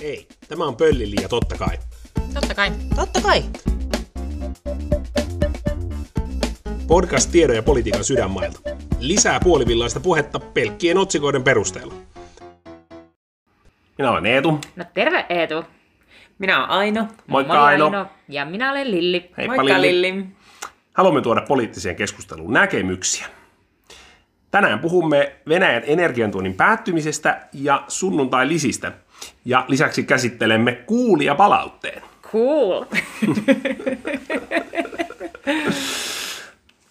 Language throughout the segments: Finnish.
Ei, tämä on Pöllili ja totta kai. Totta kai. Totta kai. Podcast tiedon ja politiikan sydänmailta. Lisää puolivillaista puhetta pelkkien otsikoiden perusteella. Minä olen Eetu. No terve Eetu. Minä olen Aino. Moikka Moi Aino. Ja minä olen Lilli. Heippa Moikka Lilli. Lilli. Haluamme tuoda poliittiseen keskusteluun näkemyksiä. Tänään puhumme Venäjän energiantuonnin päättymisestä ja sunnuntai-lisistä. Ja lisäksi käsittelemme kuulia palautteen. Cool.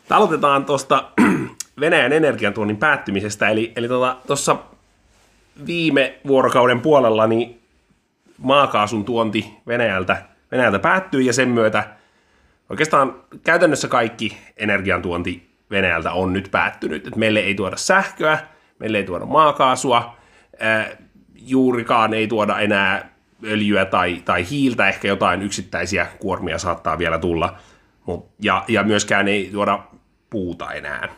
Aloitetaan tuosta Venäjän energiantuonnin päättymisestä. Eli, eli tuossa viime vuorokauden puolella niin maakaasun tuonti Venäjältä, Venäjältä päättyi ja sen myötä oikeastaan käytännössä kaikki energiantuonti Venäjältä on nyt päättynyt. Et meille ei tuoda sähköä, meille ei tuoda maakaasua, ää, juurikaan ei tuoda enää öljyä tai, tai hiiltä, ehkä jotain yksittäisiä kuormia saattaa vielä tulla, Mut, ja, ja myöskään ei tuoda puuta enää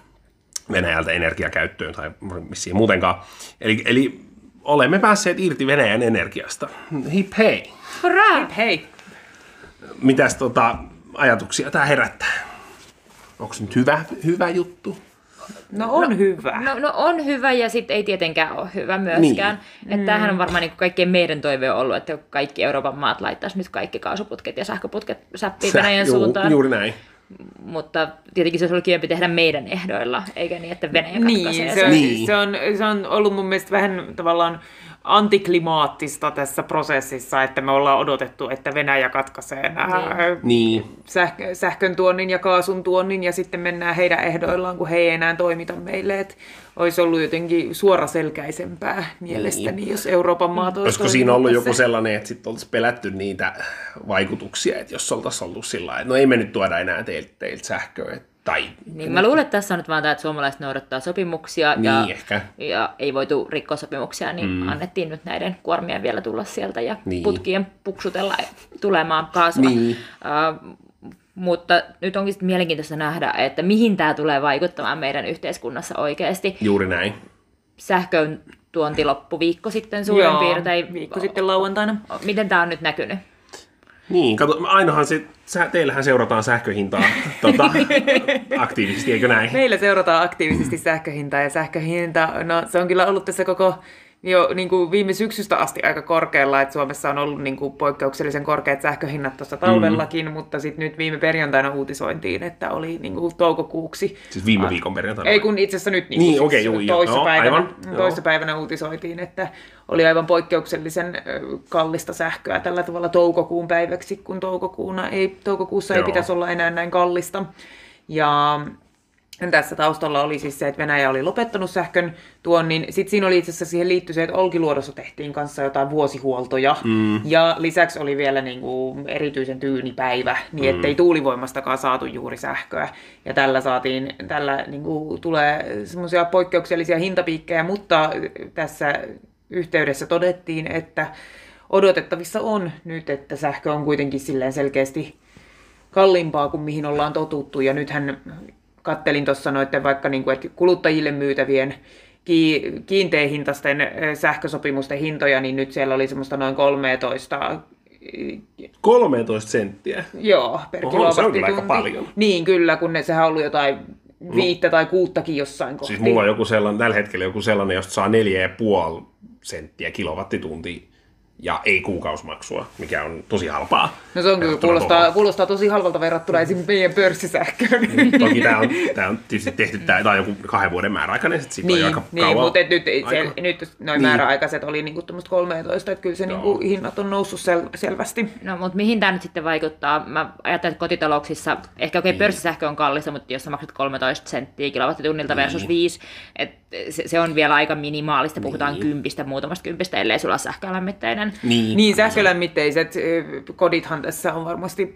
Venäjältä energiakäyttöön tai missiin muutenkaan. Eli, eli olemme päässeet irti Venäjän energiasta. Hip hei! Hurraa! Hei. Mitäs tota, ajatuksia tämä herättää? Onko se nyt hyvä, hyvä juttu? No on no, hyvä. No, no on hyvä ja sitten ei tietenkään ole hyvä myöskään. Niin. Että tämähän on varmaan niin kaikkein meidän toive ollut, että kaikki Euroopan maat laittaisi nyt kaikki kaasuputket ja sähköputket säppiin Venäjän juu, suuntaan. Juuri näin. Mutta tietenkin se olisi ollut kivempi tehdä meidän ehdoilla, eikä niin, että Venäjä Niin, katkaisee se on, Niin. Se, on, se on ollut mun mielestä vähän tavallaan antiklimaattista tässä prosessissa, että me ollaan odotettu, että Venäjä katkaisee nämä Niin. sähkö, sähkön tuonnin ja kaasun tuonnin ja sitten mennään heidän ehdoillaan, kun he ei enää toimita meille. Et olisi ollut jotenkin suoraselkäisempää mielestäni, niin. jos Euroopan maat olisi Olisiko siinä ollut joku sellainen, että sitten oltaisiin pelätty niitä vaikutuksia, että jos oltaisiin ollut sillä että no ei me nyt tuoda enää teiltä, teiltä sähköä, et- tai Niin, mä luulen, että tässä on nyt vaan tämä, että suomalaiset noudattaa sopimuksia ja, Niin, ehkä. ja ei voitu rikkoa sopimuksia, niin mm. annettiin nyt näiden kuormien vielä tulla sieltä ja Niin. niin. putkien puksutella tulemaan kaasua. Niin. Uh, mutta nyt onkin sitten mielenkiintoista nähdä, että mihin tämä tulee vaikuttamaan meidän yhteiskunnassa oikeasti. juuri näin. Sähkön tuonti loppu viikko sitten suurin Joo, piirtein. viikko sitten lauantaina. Miten tämä on nyt näkynyt? Niin, kato, ainahan se, sä, teillähän seurataan sähköhintaa tota, aktiivisesti, eikö näin? Meillä seurataan aktiivisesti sähköhintaa ja sähköhinta, no se on kyllä ollut tässä koko jo niin kuin viime syksystä asti aika korkealla, että Suomessa on ollut niin kuin poikkeuksellisen korkeat sähköhinnat tuossa talvellakin, mm. mutta sitten nyt viime perjantaina uutisointiin, että oli niin kuin toukokuuksi. Siis viime viikon perjantaina. Ei kun itse asiassa nyt niin, Niin, siis juu, joo, toissa, joo, päivänä, aivan, joo. toissa päivänä uutisoitiin, että oli aivan poikkeuksellisen kallista sähköä tällä tavalla toukokuun päiväksi, kun toukokuuna ei, toukokuussa ei Joo. pitäisi olla enää näin kallista. Ja tässä taustalla oli siis se, että Venäjä oli lopettanut sähkön tuonnin. Sitten siinä oli itse asiassa siihen liittyi se, että Olkiluodossa tehtiin kanssa jotain vuosihuoltoja. Mm. Ja lisäksi oli vielä niin kuin erityisen tyyni päivä, niin ettei tuulivoimastakaan saatu juuri sähköä. Ja tällä saatiin, tällä niin kuin tulee semmoisia poikkeuksellisia hintapiikkejä, mutta tässä yhteydessä todettiin, että odotettavissa on nyt, että sähkö on kuitenkin silleen selkeästi kalliimpaa kuin mihin ollaan totuttu. Ja nythän kattelin tuossa noiden vaikka niin kuin, että kuluttajille myytävien ki- kiinteähintaisten sähkösopimusten hintoja, niin nyt siellä oli semmoista noin 13 13 senttiä. Joo, per Oho, se on kyllä kilowattitunti. aika paljon. Niin kyllä, kun ne, sehän on ollut jotain viittä tai kuuttakin jossain kohti. Siis mulla on joku sellainen, tällä hetkellä joku sellainen, josta saa 4,5 senttiä kilowattitunti ja ei kuukausimaksua, mikä on tosi halpaa. No se on kyllä, kuulostaa, kuulostaa tosi halvalta verrattuna esim. meidän pörssisähköön. Toki tämä on, tää on tietysti tehty, tämä on joku kahden vuoden määräaikainen, sit siitä on Niin, aika niin kauan. mutta nyt, aika. se, nyt noin Niin. niin. määräaikaiset oli niinku tämmöistä 13, että kyllä se niinku hinnat on noussut sel- selvästi. No, mutta mihin tämä nyt sitten vaikuttaa? Mä ajattelen, että kotitalouksissa, ehkä okei, okay, pörssisähkö on kallista, mutta jos sä maksat 13 senttiä kilowattitunnilta Niin. versus 5, et se, se, on vielä aika minimaalista, puhutaan kympistä, muutamasta kympistä, ellei sulla ole sähkölämmitteinen. Niin, Niin sähkölämmitteiset ö, kodithan tässä on varmasti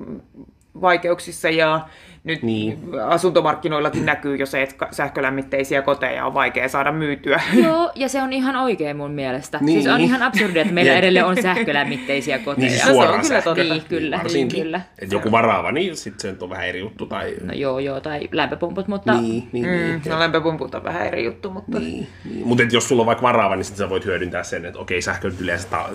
vaikeuksissa ja nyt Niin. niin. asuntomarkkinoillakin näkyy jo se, että sähkölämmitteisiä koteja on vaikea saada myytyä. Joo, ja se on ihan oikein mun mielestä. Niin. Siis on ihan absurdia, että meillä edelleen on sähkölämmitteisiä koteja. Niin siis No se on kyllä totta. Niin, kyllä, niin, kyllä. Et joku varaava, niin sitten se on vähän eri juttu. Tai... No joo, joo, tai lämpöpumput, mutta niin, niin, Mm, niin. no lämpöpumput on vähän eri juttu, mutta Niin, niin. Mutta jos sulla on vaikka varaava, niin sitten sä voit hyödyntää sen, että okei, sähkö yleensä ta-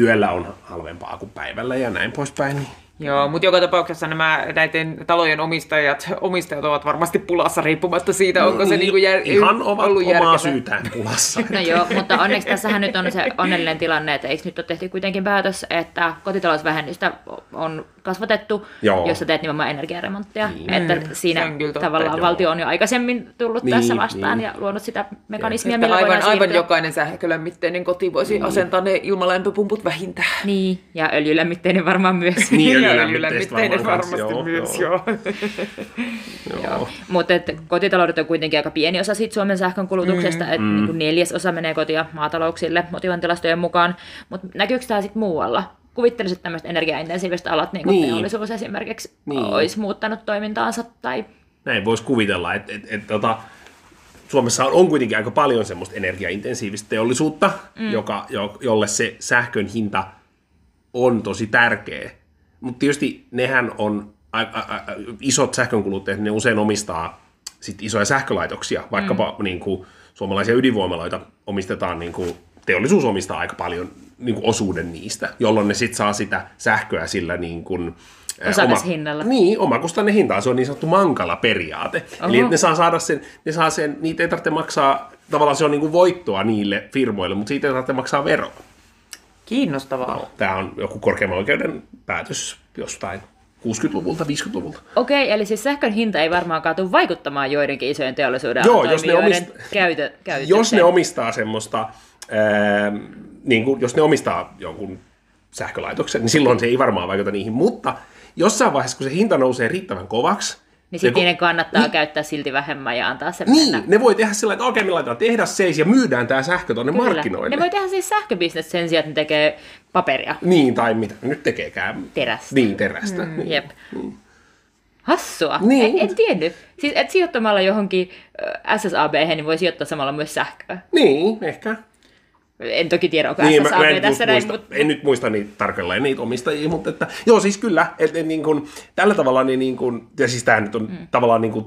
yöllä on halvempaa kuin päivällä ja näin poispäin. Niin Joo, mutta joka tapauksessa nämä näiden talojen omistajat, omistajat ovat varmasti pulassa riippumatta siitä, onko se niinku jär, Ihan ovat ollut omaa järkevää. syytään pulassa. No joo, mutta onneksi tässähän nyt on se onnellinen tilanne, että eikö nyt ole tehty kuitenkin päätös, että kotitalousvähennystä on kasvatettu, Joo. jos sä teet nimenomaan energiaremonttia. Niin. Että Mm, siinä totta, tavallaan joo. valtio on jo aikaisemmin tullut Niin, tässä vastaan niin. ja luonut sitä mekanismia, Että millä aivan, voidaan aivan siirtyä. jokainen sähkölämmitteinen koti voisi Niin. asentaa ne ilmalämpöpumput vähintään. Niin, ja öljylämmitteinen varmaan myös. Niin, öljylämmitteinen varmasti joo, myös, joo. joo. Joo. Mutta et kotitaloudet on kuitenkin aika pieni osa siitä Suomen sähkön kulutuksesta, mm. että Mm. niin neljäs osa menee koti- ja maatalouksille motivan tilastojen mukaan. Mutta näkyykö tämä sitten muualla? Kuvittelisit tämmöistä energiaintensiivistä alat, niin kuin Niin. teollisuus esimerkiksi, Niin. olisi muuttanut toimintaansa tai Näin voisi kuvitella, että et, et, tota, Suomessa on, on kuitenkin aika paljon semmoista energiaintensiivistä teollisuutta, mm. joka, jo, jolle se sähkön hinta on tosi tärkeä. Mutta tietysti nehän on, a, a, a, isot sähkönkuluttajat, ne usein omistaa sit isoja sähkölaitoksia, vaikkapa mm. niin kuin, suomalaisia ydinvoimaloita omistetaan, niin kuin, teollisuus omistaa aika paljon niin kuin, osuuden niistä, jolloin ne sitten saa sitä sähköä sillä niin kuin, Osakashinnalla. niin, omakustanne hintaa. Se on niin sanottu mankala periaate. Oho. Eli ne saa saada sen, ne saa sen, niitä ei tarvitse maksaa, tavallaan se on niin kuin voittoa niille firmoille, mutta siitä ei tarvitse maksaa veroa. Kiinnostavaa. No, tämä on joku korkeimman oikeuden päätös jostain 60-luvulta, 50-luvulta. Okei, eli siis sähkön hinta ei varmaankaan tule vaikuttamaan joidenkin isojen teollisuuden Joo, jos ne omist- käytö, käytökseen. Jos ne omistaa semmoista, ää, niin kuin, jos ne omistaa jonkun sähkölaitoksen, niin silloin se ei varmaan vaikuta niihin, mutta jossain vaiheessa, kun se hinta nousee riittävän kovaksi, niin sitten niiden kannattaa niin, käyttää silti vähemmän ja antaa se Niin, mennä. ne voi tehdä sillä että okei, me laitetaan tehdas seis ja myydään tämä sähkö tuonne Kyllä. markkinoille. Ne voi tehdä siis sähköbisnes sen sijaan, että ne tekee paperia, Niin, tai mitä nyt tekeekään. terästä. Niin, terästä. Mm. Niin. Jep. Hassua. Niin. En, en tiennyt. Siis et sijoittamalla johonkin ssab niin voi sijoittaa samalla myös sähköä. niin, ehkä. En toki tiedä, onko Niin, SSAB mä, mä en, tässä näin, muista, mutta en nyt muista niitä tarkalleen niitä omistajia, mutta että, joo siis kyllä, että et, niin kuin, tällä tavalla niin, niin kuin, ja siis tämä nyt on mm. tavallaan niin kuin,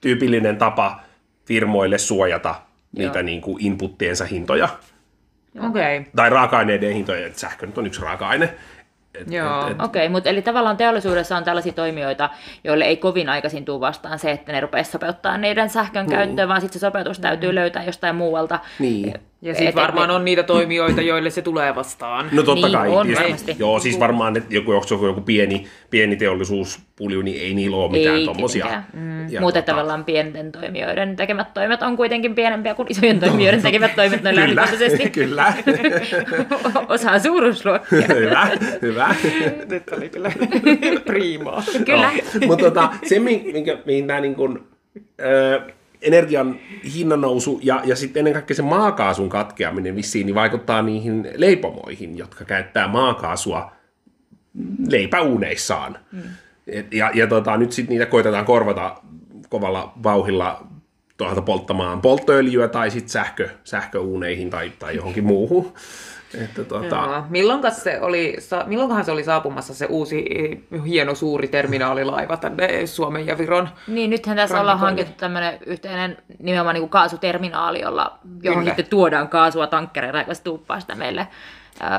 tyypillinen tapa firmoille suojata niitä Joo. niin kuin inputtiensa hintoja, Okei. Okay. tai raaka-aineiden hintoja, että sähkö nyt on yksi raaka-aine. Et, Joo. et, et, Okei, mutta eli tavallaan teollisuudessa on tällaisia toimijoita, joille ei kovin aikaisin tule vastaan se, että ne rupeaisi sopeuttaa niiden sähkön käyttöön, vaan sitten se sopeutus täytyy löytää jostain muualta. niin. Ja sitten varmaan on niitä toimijoita, joille se tulee vastaan. No totta Niin, kai. on tietysti. varmasti. Joo, siis varmaan että joku, joku, joku pieni, pieni teollisuuspulju, niin ei niillä ole mitään Ei tommosia. tietenkään. Ja Muuten tota- tavallaan pienten toimijoiden tekemät toimet on kuitenkin pienempiä kuin isojen toimijoiden tekemät toimet noin Kyllä, kyllä. Osaa suuruusluokkia. hyvä, hyvä. Nyt oli kyllä priimaa. Kyllä. No, mutta tota, se, mi- minkä, mihin tämä niin kuin, ö, energian hinnannousu ja, ja sitten ennen kaikkea se maakaasun katkeaminen vissiin niin vaikuttaa niihin leipomoihin, jotka käyttää maakaasua leipäuuneissaan. Mm. Et, ja ja tota, nyt sitten niitä koitetaan korvata kovalla vauhilla tuolta polttamaan polttoöljyä tai sitten sähkö, sähköuuneihin tai, tai johonkin muuhun. Että, tota, Joo. Milloinkas se oli, milloinkohan se oli saapumassa se uusi eh, hieno suuri terminaalilaiva tänne Suomen ja Viron? Niin, nythän tässä ollaan hankittu tämmöinen yhteinen nimenomaan niin kuin kaasuterminaali, jolla, johon Kyllä. sitten tuodaan kaasua tankkereilla, joka se tuuppaa sitä meille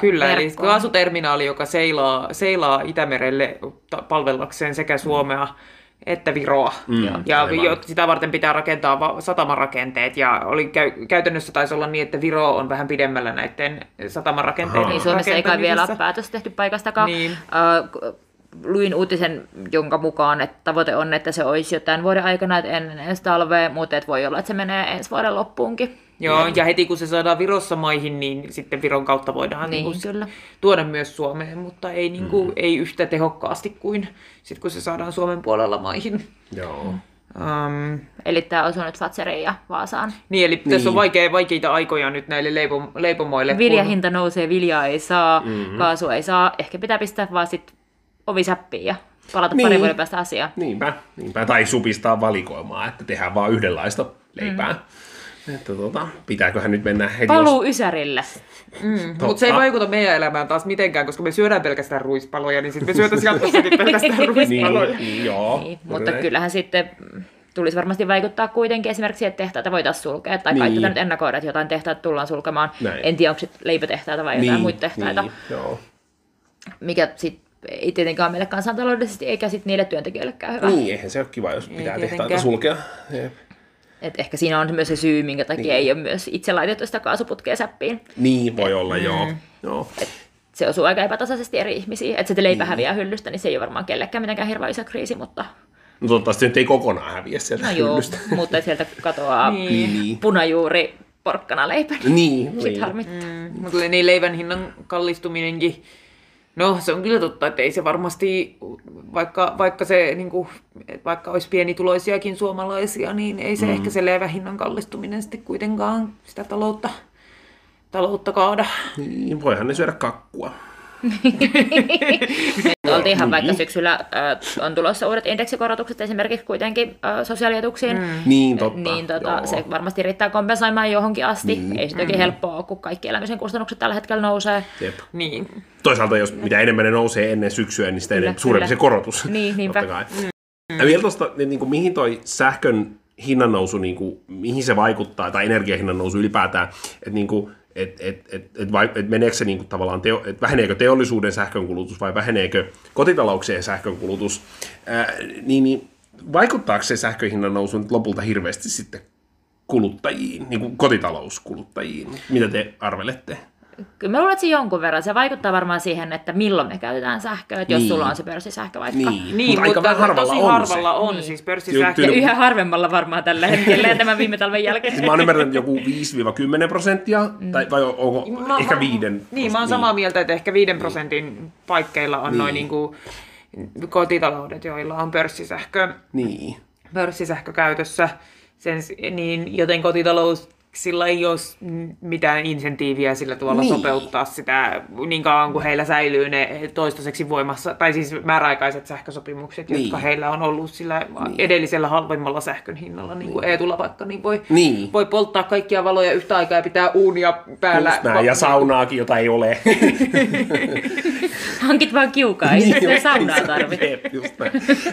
Kyllä, eli verkkoon. kaasuterminaali, joka seilaa, seilaa Itämerelle palvellakseen sekä Suomea että Viroa. Mm, ja aivan. jo, sitä varten pitää rakentaa satamarakenteet, ja oli käy, käytännössä taisi olla niin, että Viro on vähän pidemmällä näiden satamarakenteiden. Niin Suomessa ei kai vielä päätös tehty paikastakaan. Niin. Äh, k- luin uutisen, jonka mukaan että tavoite on, että se olisi jo tämän vuoden aikana, että ennen ensi talvea, mutta että voi olla, että se menee ensi vuoden loppuunkin. Joo, ja heti kun se saadaan Virossa maihin, niin sitten Viron kautta voidaan Niin, niin, kyllä. tuoda myös Suomeen, mutta ei, niin kuin, ei yhtä tehokkaasti kuin sit kun se saadaan Suomen puolella maihin. joo. Um, Eli tämä osuu nyt Fatseriin ja Vaasaan. niin, eli niin. tässä on Niin. vaikea, vaikeita aikoja nyt näille leipom- leipomoille. Viljahinta nousee, viljaa ei saa, mm-hmm. kaasua ei saa. Ehkä pitää pistää vaan sit ovi säppiin ja palata niin. Niin. parin vuoden päästä asiaan. Niinpä, niinpä. Tai supistaa valikoimaa, että tehdään vaan yhdenlaista leipää. Mm. Että tota, pitääköhän nyt mennä heti Paluu Ysärille. Mm, mutta se ei vaikuta meidän elämään taas mitenkään, koska me syödään pelkästään ruispaloja, niin sitten me syötäisiin jatkossakin pelkästään Niin, ruispaloja. niin, joo. Niin, mutta Näin. kyllähän sitten tulisi varmasti vaikuttaa kuitenkin esimerkiksi, että tehtaita voitaisiin sulkea, tai kai Niin. tätä nyt ennakoida, että jotain tehtaita tullaan sulkemaan. Näin. En tiedä, onko leipätehtaita vai jotain muita tehtaita, Niin, joo. mikä sitten ei tietenkään meille kansantaloudellisesti eikä sitten niille työntekijöillekään hyvä. Niin, eihän se ole kiva, jos pitää tehtaita sulkea. Jep. Et ehkä siinä on myös se syy, minkä takia niin. ei ole myös itse laitettu sitä kaasuputkea säppiin. Niin, voi olla, joo. joo. Se osuu aika epätasaisesti eri ihmisiin. Että se leipä häviää hyllystä, niin se ei ole varmaan kellekään mitenkään hirveän iso kriisi, mutta No toivottavasti se nyt ei kokonaan häviä sieltä no joo, hyllystä. mutta sieltä katoaa Niin. Niin. punajuuri porkkana leipä. Niin, Sitten niin. harmittaa. Mutta niin leivän hinnan kallistuminenkin, no se on kyllä totta, että ei se varmasti, vaikka, vaikka, se, niin kuin, vaikka olisi pienituloisiakin suomalaisia, niin ei se mm. ehkä se leivän hinnan kallistuminen sitten kuitenkaan sitä taloutta, taloutta kaada. niin. Voihan ne syödä kakkua. Me oltiin ihan vaikka Niin. syksyllä äh, on tulossa uudet indeksikorotukset esimerkiksi kuitenkin äh, sosiaalietuuksiin. Mm. Niin, totta. Niin tota, joo. se varmasti riittää kompensoimaan johonkin asti. Niin. Ei se toki helppoa ole, kun kaikki elämisen kustannukset tällä hetkellä nousee. Jep. Niin. Toisaalta, jos mitä enemmän ne nousee ennen syksyä, niin sitä Kyllä, enemmän suurempi kyllä. se korotus. Niin, niinpä. Totta kai. Ja vielä tuosta, niin, niin kuin, mihin toi sähkön hinnan nousu, niin kuin, mihin se vaikuttaa, tai energiahinnan nousu ylipäätään, että niin kuin, et, et, et, et, et niin kuin, tavallaan, teo, et väheneekö teollisuuden sähkönkulutus vai väheneekö kotitalouksien sähkönkulutus, ää, niin, niin vaikuttaako se sähkön hinnan nousu nyt lopulta hirveästi sitten kuluttajiin, niin kuin kotitalouskuluttajiin? Mitä te arvelette? Kyllä mä luulen, että se jonkun verran. Se vaikuttaa varmaan siihen, että milloin me käytetään sähköä. Että jos Niin. sulla on se pörssisähkö vaikka. Niin, Niin, mutta mutta harvalla tosi on harvalla se. on, Niin. siis pörssisähkö. Tyy- Ja yhä harvemmalla varmaan tällä hetkellä ja tämän viime talven jälkeen. Siis mä oon ymmärtänyt joku 5-10 prosenttia, tai vai onko Mä- ehkä mä- viiden? Niin, mä oon samaa mieltä, että ehkä viiden prosentin paikkeilla on Niin. noin niin kuin kotitaloudet, joilla on pörssisähkö, Niin. pörssisähkö käytössä. Sen, niin, joten kotitalouksilla ei ole mitään insentiiviä sillä tavalla Niin. niin. sopeuttaa sitä niin kauan kuin heillä säilyy ne toistaiseksi voimassa, tai siis määräaikaiset sähkösopimukset, Niin. jotka heillä on ollut sillä Niin. edellisellä halvemmalla sähkön hinnalla, niin kuin Eetulla vaikka, niin voi, Niin. voi polttaa kaikkia valoja yhtä aikaa ja pitää uunia päällä. Just näin, ja saunaakin, jota ei ole. Hankit vaan kiukaa, ei Niin, saunaa tarvitse.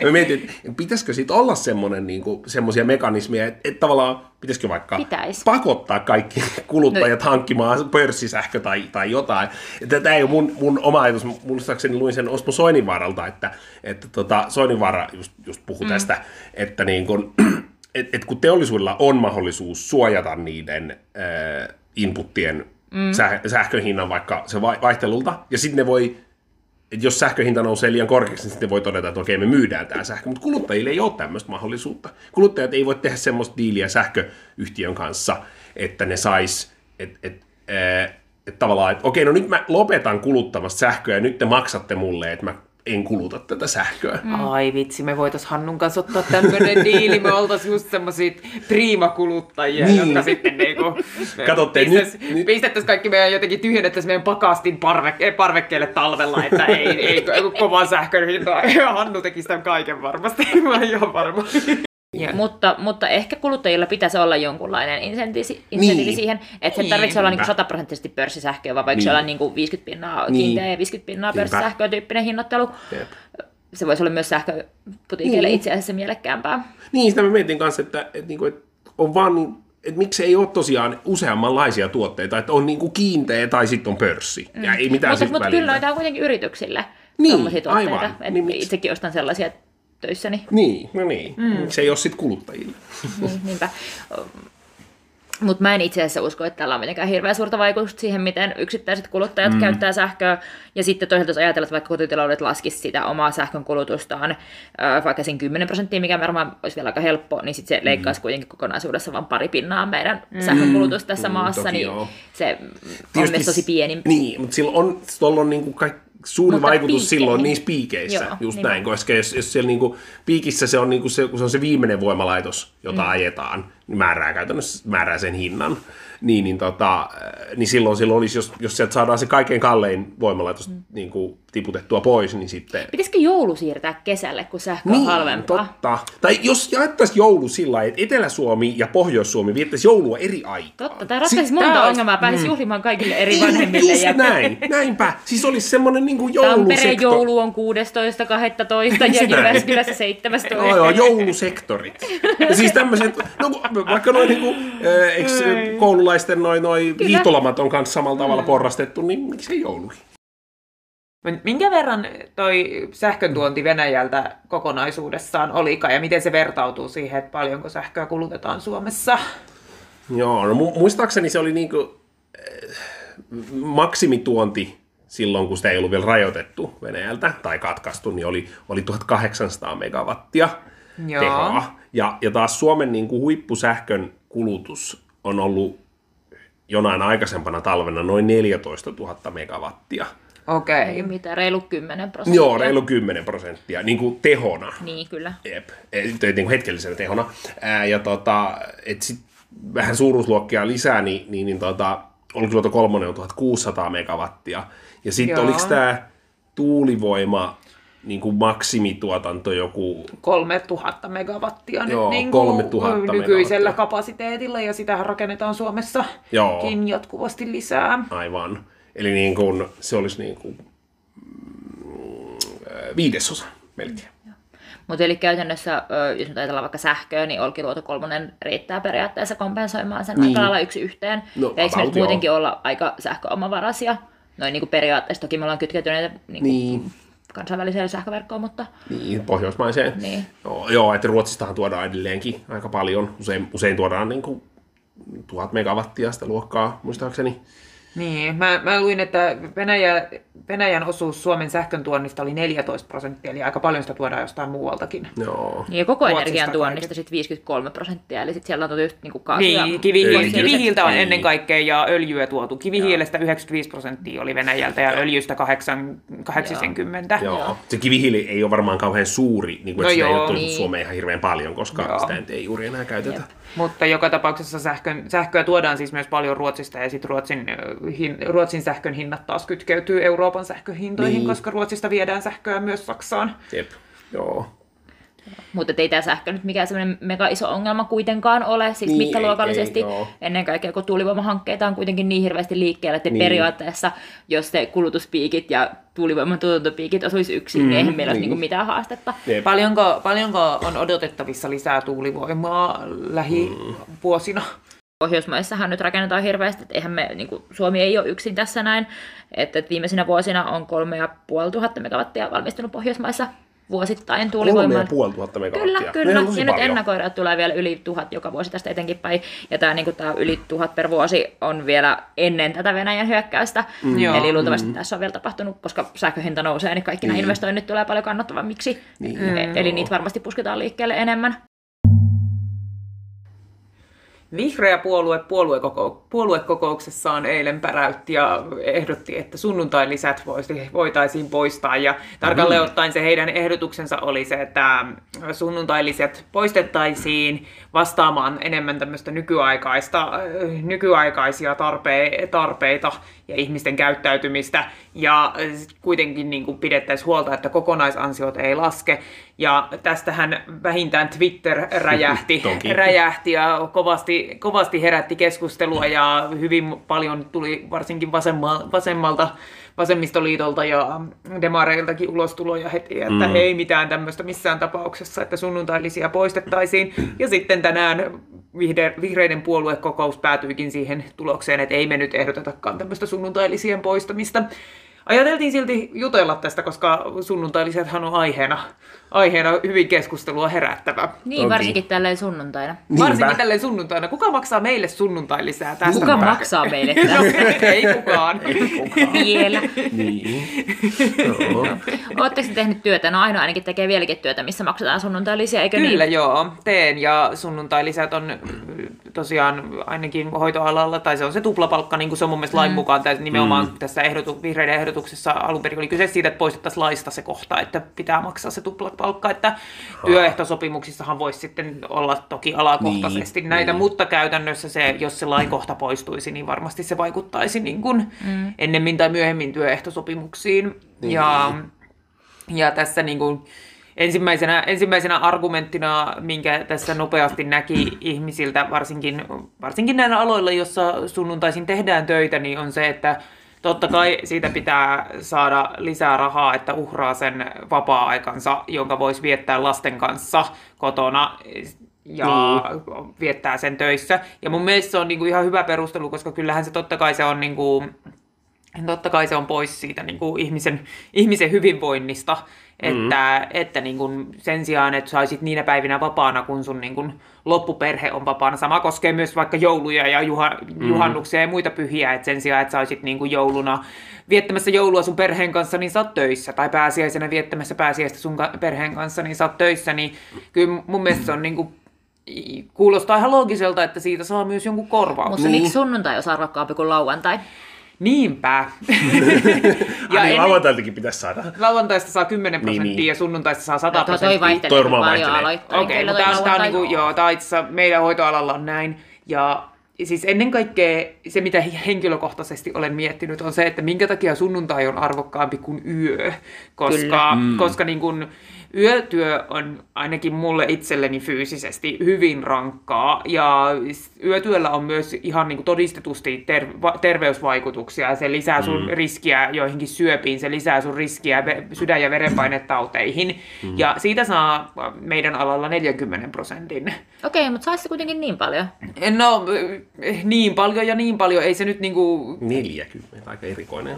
Mä mietin, että pitäisikö siitä olla semmoinen, niin kuin, semmoisia mekanismeja, että, että tavallaan pitäisikö vaikka Pitäis. pakottaa kaikki kuluttajat No. hankkimaan pörssisähkö tai, tai jotain. Tämä ei ole mun, mun oma ajatus. Muistaakseni luin sen Osmo Soininvaaralta, että, että tota, Soininvaara just, just puhui mm. tästä, että niin kun, et, et kun teollisuudella on mahdollisuus suojata niiden äh, inputtien mm. säh, sähkön hinnan vaikka se vai- vaihtelulta, ja sitten ne voi että jos sähköhinta nousee liian korkeaksi, niin sitten voi todeta, että okei, me myydään tämä sähkö. Mutta kuluttajille ei ole tämmöistä mahdollisuutta. Kuluttajat ei voi tehdä semmoista diiliä sähköyhtiön kanssa, että ne sais, että et, et, et tavallaan, että okei, no nyt mä lopetan kuluttamasta sähköä ja nyt te maksatte mulle, että mä en kuluta tätä sähköä. Mm. Ai vitsi, me voitais Hannun kanssa ottaa tämmönen diili, me oltais just semmosia priimakuluttajia, Niin. jotka sitten niinku Katsotte, pistäis, nyt- nyt- pistettäis kaikki meidän jotenkin tyhjennettäis meidän pakastin parve, parvekkeelle talvella, että ei, ei kovan sähkön hintaa. Ja Hannu teki sitä kaiken varmasti, mä oon ihan varma. Ja, Mutta, mutta ehkä kuluttajilla pitäisi olla jonkunlainen insentiivi, insentiivi Niin. siihen, että se Niin. tarvitsisi olla niin Niinpä. 100 prosenttisesti pörssisähköä, vaan voiko Niin. se olla niin kuin 50 pinnaa Niin. kiinteä ja 50 pinnaa pörssisähköä tyyppinen hinnoittelu. Jep. Se voisi olla myös sähköputiikeille Niin. itse asiassa mielekkäämpää. Niin, sitä mä mietin kanssa, että, että, niinku, että on vaan niin, että miksi ei ole tosiaan useammanlaisia tuotteita, että on niinku kiinteä tai sitten on pörssi. Ja ei mitään Mutta, mutta välillä. kyllä noita on kuitenkin yrityksille Niin, tommosia tuotteita. aivan. Et Niin miksi- itsekin ostan sellaisia töissäni. Niin, no niin. Mm. Se ei ole sitten kuluttajille. Niin, niinpä. Mutta mä en itse asiassa usko, että tällä on mitenkään hirveän suurta vaikutusta siihen, miten yksittäiset kuluttajat mm. käyttää sähköä. Ja sitten toisaalta jos ajatellaan, että vaikka kotitaloudet laskisivat sitä omaa sähkön kulutustaan vaikka sen 10 prosenttia, mikä varmaan olisi vielä aika helppo, niin sitten se leikkaisi kuitenkin kokonaisuudessa vain pari pinnaa meidän mm. sähkön kulutus tässä Mm, maassa, niin joo. se on myös tosi pieni. Niin, mutta sillä on, tuolla on niinku kaik, suuri Mutta vaikutus piikkeihin. silloin niissä piikeissä, Joo, just niinpä. näin, koska jos, jos siellä niinku, piikissä se on, niinku se, kun se on se viimeinen voimalaitos, jota mm. ajetaan, niin määrää käytännössä määrää sen hinnan. niin, niin, tota, niin silloin, silloin olisi, jos, jos sieltä saadaan se kaikkein kallein voimalaitos mm. niin kuin, tiputettua pois, niin sitten... Pitäisikö joulu siirtää kesälle, kun sähkö on Niin, halvempaa? totta. Tai jos jaettaisiin joulu sillä lailla, että Etelä-Suomi ja Pohjois-Suomi viettäisi joulua eri aikaa. Totta, tämä ratkaisi monta olisi- ongelmaa, pääsisi juhlimaan kaikille eri vanhemmille. Just ja näin, näinpä. Siis olisi semmoinen niin kuin Tampereen joulusektori. joulu on 16, 12 ja. Jyväskylässä 17. Joo, joo, joulusektorit. Ja siis tämmöiset, no vaikka noin äh, eikö koululaisten noin noi hiihtolomat on kanssa samalla tavalla porrastettu, niin miksei joulukin? Minkä verran toi sähkön tuonti Venäjältä kokonaisuudessaan olikaan ja miten se vertautuu siihen, että paljonko sähköä kulutetaan Suomessa? Joo, no mu- muistaakseni se oli niinku äh, maksimituonti silloin, kun sitä ei ollut vielä rajoitettu Venäjältä tai katkaistu, niin oli, oli 1800 megawattia Joo. tehoa. Ja, ja taas Suomen niin kuin huippusähkön kulutus on ollut jonain aikaisempana talvena noin 14 000 megawattia. Okei. Ei mitään, reilu 10 prosenttia. Joo, reilu 10 prosenttia, niin kuin tehona. Niin, kyllä. Jep, et, niin kuin hetkellisenä tehona. Ää, ja tota, et sit vähän suuruusluokkia lisää, niin, niin, niin tota, Olkiluoto 3 on 1600 megawattia. Ja sitten oliko tämä tuulivoima niin kuin maksimituotanto joku... 3000 megawattia nyt Joo, niin 3000 nykyisellä megawattia. kapasiteetilla ja sitähän rakennetaan Suomessakin Joo. jatkuvasti lisää. Aivan. Eli niin kuin, se olisi niin kuin, mm, viidesosa melkein. Mutta eli käytännössä, jos nyt ajatellaan vaikka sähköä, niin Olkiluoto kolmonen riittää periaatteessa kompensoimaan sen Niin. aika lailla yksi yhteen. No, ja eikö me nyt muutenkin olla aika sähköomavaraisia? Noin niin kuin periaatteessa, toki me ollaan kytkeytyneitä niin kuin Niin. kansainväliseen sähköverkkoon, mutta Niin, pohjoismaiseen. Niin. Joo, joo, että Ruotsistahan tuodaan edelleenkin aika paljon. Usein, usein tuodaan niin kuin tuhat megawattia sitä luokkaa, muistaakseni. Niin, mä, mä luin, että Venäjä, Venäjän osuus Suomen sähkön tuonnista oli 14 prosenttia, eli aika paljon sitä tuodaan jostain muualtakin. Joo. niin ja koko Ruotsista energian tuonnista kaiket. sit 53 prosenttia, eli sitten siellä on just niin kuin kaasu ja Niin, kivihiili, Öljy. kivihiiltä on Niin. ennen kaikkea ja öljyä tuotu. Kivihiilestä 95 prosenttia oli Venäjältä ja öljystä 8, 80. Joo. Se kivihiili ei ole varmaan kauhean suuri, niin kuin, No että sitä ei joo, ole tullut niin. Suomeen ihan hirveän paljon, koska Joo. sitä ei juuri enää käytetä. Mutta joka tapauksessa sähkön, sähköä tuodaan siis myös paljon Ruotsista ja sitten Ruotsin, hin, Ruotsin sähkön hinnat taas kytkeytyy Euroopan sähköhintoihin, Niin. koska Ruotsista viedään sähköä myös Saksaan. Jep. Joo. Mutta ei tämä sähkö nyt mikään semmoinen mega iso ongelma kuitenkaan ole, siis Niin, niin, mittaluokallisesti. ei- ei, joo. Ennen kaikkea, kun tuulivoimahankkeita on kuitenkin niin hirveästi liikkeellä, että Niin. niin. periaatteessa, jos se kulutuspiikit ja tuulivoiman tuotantopiikit osuisi yksin, mm, niin eihän meillä niin. olisi niinku mitään haastetta. Jep. Paljonko, paljonko on odotettavissa lisää tuulivoimaa lähivuosina? Pohjoismaissahan nyt rakennetaan hirveästi, että eihän me, niin kuin, Suomi ei ole yksin tässä näin, että että viimeisinä vuosina on 3500 megawattia valmistunut Pohjoismaissa vuosittain Kolme tuulivoimaan. ja puoli tuhatta megawattia. Kyllä, kyllä. Ja nyt paljon. ennakoidaan, että tulee vielä yli tuhat joka vuosi tästä etenkin päin. Ja tämä niin tää yli tuhat per vuosi on vielä ennen tätä Venäjän hyökkäystä. Mm. Eli luultavasti mm. tässä on vielä tapahtunut, koska sähköhinta nousee, niin kaikki nämä investoinnit tulee paljon kannattavammiksi. Niin. E- Eli niitä varmasti pusketaan liikkeelle enemmän. Vihreä puolue puoluekoko- puoluekokouksessaan eilen päräytti ja ehdotti, että sunnuntailisät voisi- voitaisiin poistaa. Ja tarkalleen ottaen se heidän ehdotuksensa oli se, että sunnuntailisät poistettaisiin vastaamaan enemmän tämmöistä nykyaikaista, nykyaikaisia tarpe- tarpeita ja ihmisten käyttäytymistä. Ja kuitenkin niin kuin pidettäisiin huolta, että kokonaisansiot ei laske. Ja tästähän vähintään Twitter räjähti, räjähti ja kovasti, kovasti herätti keskustelua ja hyvin paljon tuli varsinkin vasemma, vasemmalta, vasemmistoliitolta ja demareiltakin ulostuloja heti, että mm. ei mitään tämmöistä missään tapauksessa, että sunnuntailisia poistettaisiin. Ja sitten tänään vihreiden puoluekokous päätyikin siihen tulokseen, että ei me nyt ehdotetakaan tämmöistä sunnuntailisien poistamista. Ajateltiin silti jutella tästä, koska sunnuntailisathan on aiheena, aiheena hyvin keskustelua herättävä. Niin, Toki. varsinkin tälleen sunnuntaina. Varsinkin tälleen sunnuntaina. Kuka maksaa meille sunnuntailisää tästä? Kuka Niinpä. maksaa meille No, tästä ei kukaan. vielä? Niin. Joo. Oletteko te tehnyt työtä? No ainoa ainakin tekee vieläkin työtä, missä maksetaan sunnuntailisia, eikö Kyllä niin? joo, teen ja sunnuntailisät on tosiaan ainakin hoitoalalla, tai se on se tuplapalkka, niin kuin se on mun mielestä lain mukaan, tai nimenomaan mm. tässä ehdotu, vihreiden ehdotuksessa alun perin oli kyse siitä, että poistettaisiin laista se kohta, että pitää maksaa se tuplapalkka, että työehtosopimuksissahan voisi sitten olla toki alakohtaisesti Niin, näitä, niin. mutta käytännössä se, jos se lainkohta poistuisi, niin varmasti se vaikuttaisi niin kuin mm. ennemmin tai myöhemmin työehtosopimuksiin. Niin. Ja, ja tässä niin kuin ensimmäisenä, ensimmäisenä argumenttina, minkä tässä nopeasti näki ihmisiltä, varsinkin, varsinkin näillä aloilla, jossa sunnuntaisin tehdään töitä, niin on se, että totta kai siitä pitää saada lisää rahaa, että uhraa sen vapaa-aikansa, jonka voisi viettää lasten kanssa kotona ja Niin. viettää sen töissä. Ja mun mielestä se on niinku ihan hyvä perustelu, koska kyllähän se totta kai se on niinku, totta kai se on pois siitä niin kuin ihmisen, ihmisen hyvinvoinnista, että, mm. että niin kuin sen sijaan, että saisit niinä päivinä vapaana, kun sun niin kuin loppuperhe on vapaana. Sama koskee myös vaikka jouluja ja juha, juhannuksia ja muita pyhiä, että sen sijaan, että saisit niin kuin jouluna viettämässä joulua sun perheen kanssa, niin sä oot töissä. Tai pääsiäisenä viettämässä pääsiäistä sun ka- perheen kanssa, niin sä oot töissä. Niin kyllä mun mielestä se on niin kuin, kuulostaa ihan loogiselta, että siitä saa myös jonkun korvauksen. Mutta Niin. miksi sunnuntai on arvokkaampi kuin lauantai? Niinpä. Ja niin ennen- lauantailtakin pitäisi saada. Lauantaista saa 10 prosenttia Niin, niin. ja sunnuntaista saa 100 Tuo toi prosenttia. vaihtelee Toi niin paljon vaihtelee. aloittain. Okei, Kyllä mutta tämä on, tää on, lauantai- niinku, joo, tää itse asiassa meidän hoitoalalla on näin. Ja siis ennen kaikkea se, mitä henkilökohtaisesti olen miettinyt, on se, että minkä takia sunnuntai on arvokkaampi kuin yö. Koska, mm. koska niin kun, yötyö on ainakin mulle itselleni fyysisesti hyvin rankkaa. Ja yötyöllä on myös ihan niin kuin todistetusti ter- va- terveysvaikutuksia. Se lisää sun mm. riskiä joihinkin syöpiin, se lisää sun riskiä ve- sydän- ja verenpainetauteihin. Mm. Ja siitä saa meidän alalla 40 prosentin. Okei, mutta saisi kuitenkin niin paljon. No eh, niin paljon ja niin paljon, ei se nyt niinku, 40, aika erikoinen.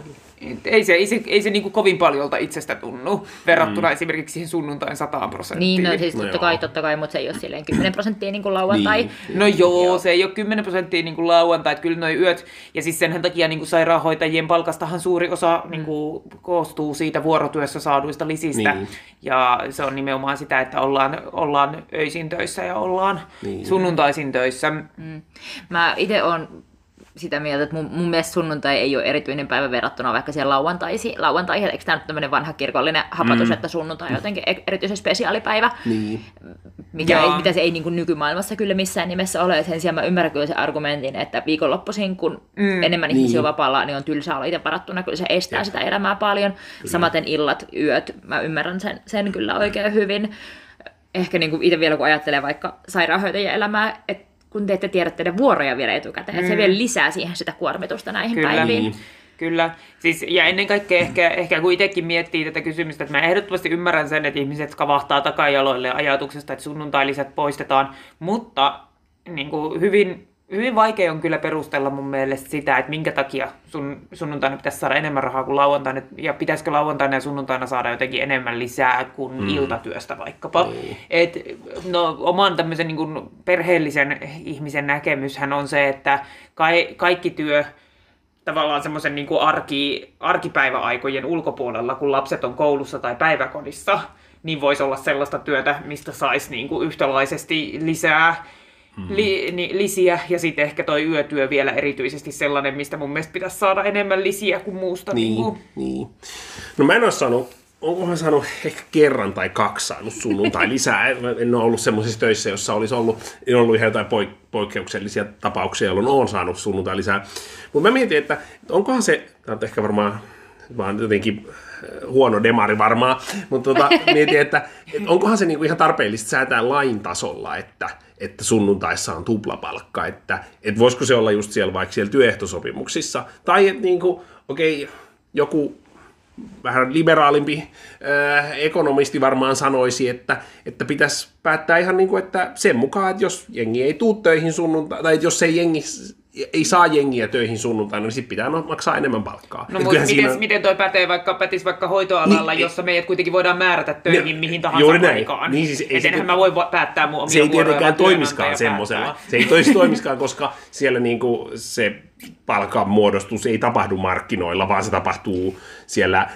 Ei se, ei se, ei se niinku kovin paljolta itsestä tunnu verrattuna mm. esimerkiksi siihen sunnuntain 100 prosenttiin. Niin, no siis No totta joo. kai, totta kai, mutta se ei ole silleen 10 prosenttia niin kuin lauantai. Niin. No joo, joo, se ei ole 10 prosenttia niin kuin lauantai, että kyllä noi yöt, ja siis senhän takia niin kuin sairaanhoitajien palkastahan suuri osa niin kuin, koostuu siitä vuorotyössä saaduista lisistä, Niin. ja se on nimenomaan sitä, että ollaan, ollaan öisin töissä ja ollaan Niin. sunnuntaisin töissä. Mm. Mä itse on sitä mieltä, että mun, mun mielestä sunnuntai ei ole erityinen päivä verrattuna vaikka siihen lauantaisiin. Lauantaihin, eikö tämä nyt tämmöinen vanha kirkollinen hapatus, mm. että sunnuntai on jotenkin e- erityisen spesiaalipäivä, Niin. mikä ei, mitä se ei niin kuin nykymaailmassa kyllä missään nimessä ole. Sen sijaan mä ymmärrän kyllä sen argumentin, että viikonloppuisin, kun mm. enemmän Niin. ihmisiä on vapaalla, niin on tylsää olla itse varattuna. Kyllä se estää Jep. sitä elämää paljon. Samaten illat, yöt, mä ymmärrän sen, sen kyllä oikein hyvin. Ehkä niin kuin itse vielä kun ajattelee vaikka sairaanhoitajien elämää, että kun te ette tiedä teidän vuoroja vielä etukäteen, että se vielä lisää siihen sitä kuormitusta näihin Kyllä. päiviin. Niin. Kyllä. Siis, ja ennen kaikkea ehkä, ehkä kun itsekin miettii tätä kysymystä, että mä ehdottomasti ymmärrän sen, että ihmiset kavahtaa takajaloille ajatuksesta, että sunnuntailisät poistetaan, mutta niin kuin hyvin, hyvin vaikea on kyllä perustella mun mielestä sitä, että minkä takia sun, sunnuntaina pitäisi saada enemmän rahaa kuin lauantaina, ja pitäisikö lauantaina ja sunnuntaina saada jotenkin enemmän lisää kuin mm. iltatyöstä vaikkapa. Niin. Et, no, oman tämmöisen niin kuin perheellisen ihmisen näkemyshän on se, että kai, kaikki työ tavallaan semmoisen niin arki, arkipäiväaikojen ulkopuolella, kun lapset on koulussa tai päiväkodissa, niin voisi olla sellaista työtä, mistä saisi niin kuin yhtälaisesti lisää li, ni, lisiä. Ja sitten ehkä toi yötyö vielä erityisesti sellainen, mistä mun mielestä pitäisi saada enemmän lisiä kuin muusta. Niin. Niin, kuin, niin. No mä en ole saanut, onkohan saanut ehkä kerran tai kaksi saanut sunnuntai lisää. En ole ollut semmoisissa töissä, jossa olisi ollut, en ollut ihan jotain poik- poikkeuksellisia tapauksia, jolloin olen saanut sunnuntai lisää. Mutta mä mietin, että onkohan se, tämä on ehkä varmaan vaan jotenkin äh, huono demari varmaan, mutta tota, mietin, että, että onkohan se niinku ihan tarpeellista säätää lain tasolla, että, että sunnuntaissa on tuplapalkka, että, että voisiko se olla just siellä vaikka siellä työehtosopimuksissa, tai että niinku, okei, joku vähän liberaalimpi äh, ekonomisti varmaan sanoisi, että, että pitäisi päättää ihan niin kuin, että sen mukaan, että jos jengi ei tuu töihin sunnuntai, tai jos ei jengi ei saa jengiä töihin sunnuntaina, niin sitten pitää no- maksaa enemmän palkkaa. No mutta miten, siinä- miten toi pätee vaikka, pätisi vaikka hoitoalalla, Niin, jossa meidät kuitenkin voidaan määrätä töihin Niin, mihin tahansa juuri näin. aikaan. Niin siis ei Et se- mä voi päättää mun omia se ei tietenkään toimiskaan semmoisella. Se ei toisi toimiskaan, koska siellä niinku se palkanmuodostus ei tapahdu markkinoilla, vaan se tapahtuu siellä äh,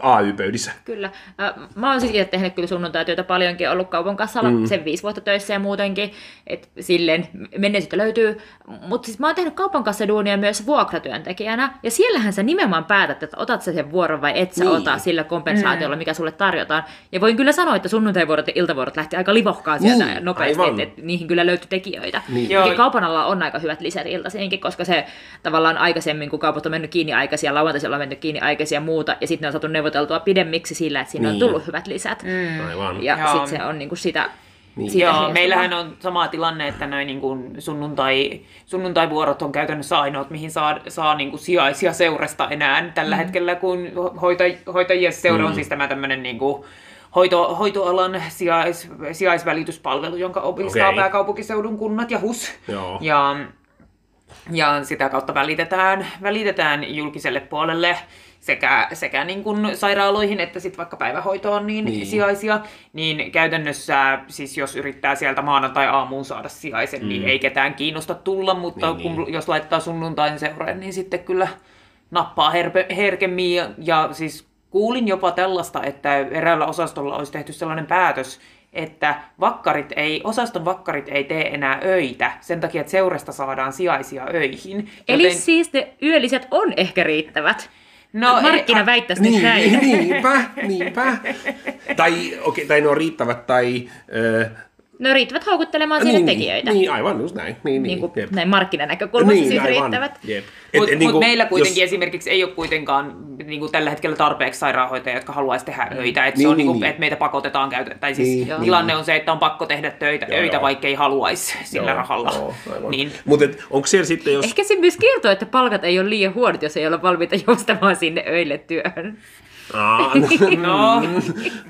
AY-pöydissä. Kyllä. Äh, Mä oon siis itse tehnyt kyllä sunnuntaityötä paljonkin, ollut kaupan kassalla mm. sen viisi vuotta töissä ja muutenkin, että silleen menneisyyttä löytyy. Mutta siis mä oon tehnyt kaupan kassaduunia myös vuokratyöntekijänä, ja siellähän sä nimenomaan päätät, että otat sä sen vuoron vai et sä Niin. ota sillä kompensaatiolla, mikä sulle tarjotaan. Ja voin kyllä sanoa, että sunnuntaivuorot ja iltavuorot lähti aika livohkaan sieltä Niin, nopeasti, että et niihin kyllä löytyi tekijöitä. Niin. Kaupan alalla on aika hyvät lisät iltaisinkin, koska se tavallaan aikaisemmin, kun kaupat on mennyt kiinni aikaisia, lauantaisilla on mennyt kiinni aikaisia ja muuta, ja sitten ne on saatu neuvoteltua pidemmiksi sillä, että siinä Niin. on tullut hyvät lisät. Mm. Aivan. Ja sitten se on niinku sitä... Niin. sitä Joo, meillähän on sama tilanne, että noin niin kuin sunnuntai, sunnuntaivuorot on käytännössä ainoat, mihin saa, saa niin kuin sijaisia seurasta enää tällä mm. hetkellä, kun hoita, hoitajien seura on siis tämä tämmöinen niin kuin hoito, hoitoalan sijais, sijaisvälityspalvelu, jonka omistaa Okei. pääkaupunkiseudun kunnat ja HUS. Joo. Ja, ja sitä kautta välitetään, välitetään julkiselle puolelle sekä, sekä niin kuin sairaaloihin että sitten vaikka päivähoitoon niin, Niin. niin. sijaisia, niin käytännössä siis jos yrittää sieltä maanantai-aamuun saada sijaisen, mm. niin ei ketään kiinnosta tulla, mutta Niin, niin, kun, niin. jos laittaa sunnuntain seuraan, niin sitten kyllä nappaa herpe, herkemmin ja, ja siis kuulin jopa tällaista, että eräällä osastolla olisi tehty sellainen päätös, että vakkarit ei, osaston vakkarit ei tee enää öitä sen takia, että seurasta saadaan sijaisia öihin. Eli siis ne yölliset on ehkä riittävät. No, No, Markkina ei- väittäisi nyt näin. Niin, niinpä, niinpä. tai, okay, tai ne on riittävät, tai... Ne riittävät houkuttelemaan sinne niin, tekijöitä. Niin, aivan just näin. Niin, niin niin, kuin näin markkinanäkökulmasta niin, siis aivan, riittävät. Jep. Mutta niin kuin, meillä kuitenkin jos- esimerkiksi ei ole kuitenkaan niin kuin tällä hetkellä tarpeeksi sairaanhoitajia, jotka haluaisi tehdä öitä. Että Niin, se on niin, niin, kuin, niin. että meitä pakotetaan käytä. Tai siis Niin, niin, tilanne on se, että on pakko tehdä töitä, Joo, öitä, joo. vaikka ei haluaisi sillä Joo, rahalla. joo, aivan. niin, Mutta onko siellä sitten, jos... Ehkä se myös kertoo, että palkat ei ole liian huonot, jos ei olla valmiita joustamaan sinne öille työhön. Aa, no,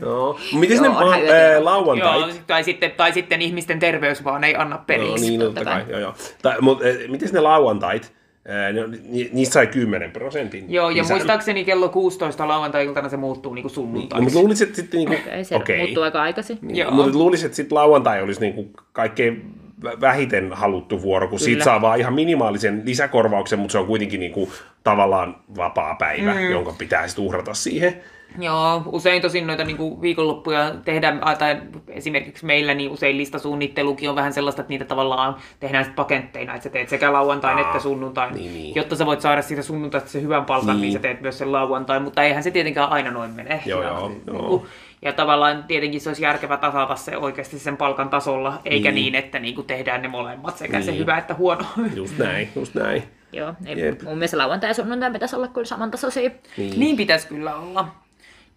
no. Miten ne Joo, onhan ma- ää, lauantait? joo, tai, sitten, tai sitten ihmisten terveys vaan ei anna No, periksi. niin, totta totta kai. Joo, joo. Tai, mutta miten ne lauantait? Ää, ne, on- ni, niistä sai 10 prosentin. Joo, ja lisän. muistaakseni kello 16 lauantai-iltana se muuttuu niin kuin No, mutta sunnuntaiksi. luulisin, että sitten niinku, Okei, se okei. muuttuu aika aikaisin. Joo. Mutta luulisin, että sitten lauantai olisi niinku kaikkein vähiten haluttu vuoro, kun siitä Kyllä. saa vaan ihan minimaalisen lisäkorvauksen, mutta se on kuitenkin niinku tavallaan vapaa päivä, mm. jonka pitää sitten uhrata siihen. Joo, usein tosin noita niin kuin viikonloppuja tehdään, tai esimerkiksi meillä niin usein listasuunnittelukin on vähän sellaista, että niitä tavallaan tehdään sitten paketteina, että sä teet sekä lauantain Aa, että sunnuntain. niin, niin. Jotta sä voit saada siitä sunnuntaista se hyvän palkan, niin. Niin. niin sä teet myös sen lauantain, mutta eihän se tietenkään aina noin mene. Joo, ja, joo, niin joo. kuin- ja tavallaan tietenkin se olisi järkevä tasata se oikeasti sen palkan tasolla, eikä Niin. niin, että niin kuin tehdään ne molemmat, sekä niin. se hyvä että huono. Just näin, just näin. Joo, ei, Jep. mun mielestä lauantai ja sunnuntai pitäisi olla kyllä samantasoisia. Niin. Niin pitäisi kyllä olla.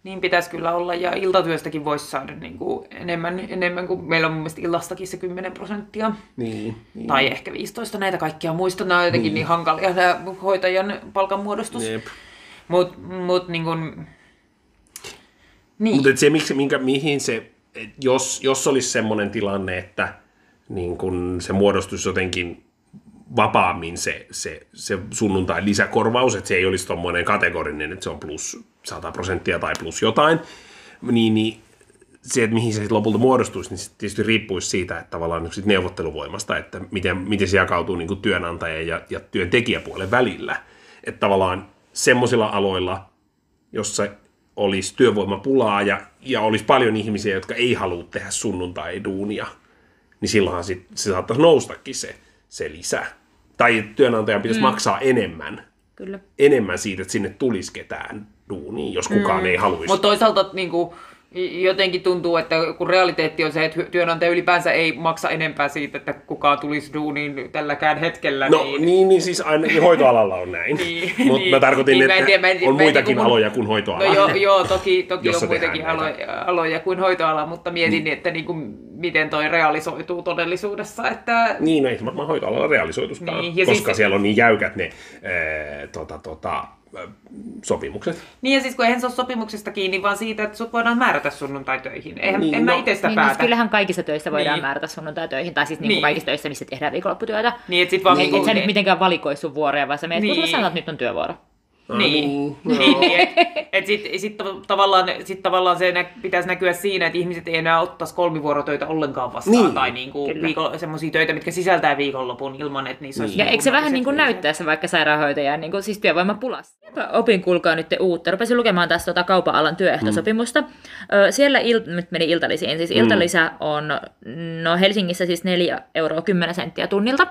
Niin pitäisi kyllä olla, ja iltatyöstäkin voisi saada niin kuin enemmän, enemmän kuin meillä on mun mielestä illastakin se 10 prosenttia. Niin, niin. Tai ehkä 15 näitä kaikkia muista. Nämä on jotenkin niin, niin hankalia nämä hoitajan palkanmuodostus. Mutta mut, niin kuin, niin. Mutta se, miksi, minkä, mihin se, jos, jos olisi semmoinen tilanne, että niin kun se muodostus jotenkin vapaammin se, se, se sunnuntai lisäkorvaus, että se ei olisi tuommoinen kategorinen, että se on plus 100 prosenttia tai plus jotain, niin, niin se, että mihin se lopulta muodostuisi, niin se tietysti riippuisi siitä, että tavallaan nyt sit neuvotteluvoimasta, että miten, miten se jakautuu niin työnantajan ja, ja työntekijäpuolen välillä. Että tavallaan semmoisilla aloilla, jossa olisi työvoimapulaa ja, ja olisi paljon ihmisiä, jotka ei halua tehdä sunnuntai-duunia, niin silloinhan sit, se saattaisi noustakin se, se lisä. Tai työnantajan pitäisi mm. maksaa enemmän, Kyllä. enemmän siitä, että sinne tulisi ketään duuniin, jos kukaan mm. ei haluaisi. Mutta toisaalta niin kuin, jotenkin tuntuu, että kun realiteetti on se, että työnantaja ylipäänsä ei maksa enempää siitä, että kukaan tulisi duuniin tälläkään hetkellä. No niin, niin siis ainakin hoitoalalla on näin. Niin, Mutta niin. mä tarkoitin, Niin, että tiedä, mä en- on en muitakin niinku mun- aloja kuin hoitoala. No joo, joo toki, toki on muitakin aloja, aloja kuin hoitoala, mutta mietin, että niin kuin, miten toi realisoituu todellisuudessa. Että... Niin, no ei varmaan hoitoalalla realisoituskaan, Niin, ja koska siis- siellä on niin jäykät ne ää, tota, tota, sopimukset. Niin ja siis kun eihän se ole sopimuksesta kiinni, vaan siitä, että sut voidaan määrätä sunnuntai-töihin. Eihän, Niin, niin, en mä no- itse sitä Niin, päätä. no, kyllähän kaikissa töissä voidaan Niin. määrätä sunnuntai-töihin, tai siis niin. Niin. kaikissa töissä, missä tehdään viikonlopputyötä. Niin, että sit vaan Niin, et sä nyt niin. mitenkään valikoi sun vuoroja, vaan sä menet, niin. kun Niin. sulla sanotaan, että nyt on työvuoro. No Niin, niin, niin, niin et, sitten sit tav- tavallaan, sit tavallaan se nä, pitäisi näkyä siinä, että ihmiset ei enää ottaisi kolmivuorotöitä ollenkaan vastaan, Niin. tai niinku viikon, semmoisia töitä, mitkä sisältää viikonlopun ilman, että niissä olisi Ja eikö se vähän niin kuin näyttää se vaikka sairaanhoitajan niin kuin, siis työvoimapulassa? Opin kuulkaa nyt uutta. Rupesin lukemaan tästä tota kaupan alan työehtosopimusta. Mm. Siellä il, nyt meni iltalisiin. Siis iltalisä on no Helsingissä siis 4 euroa 10 senttiä tunnilta.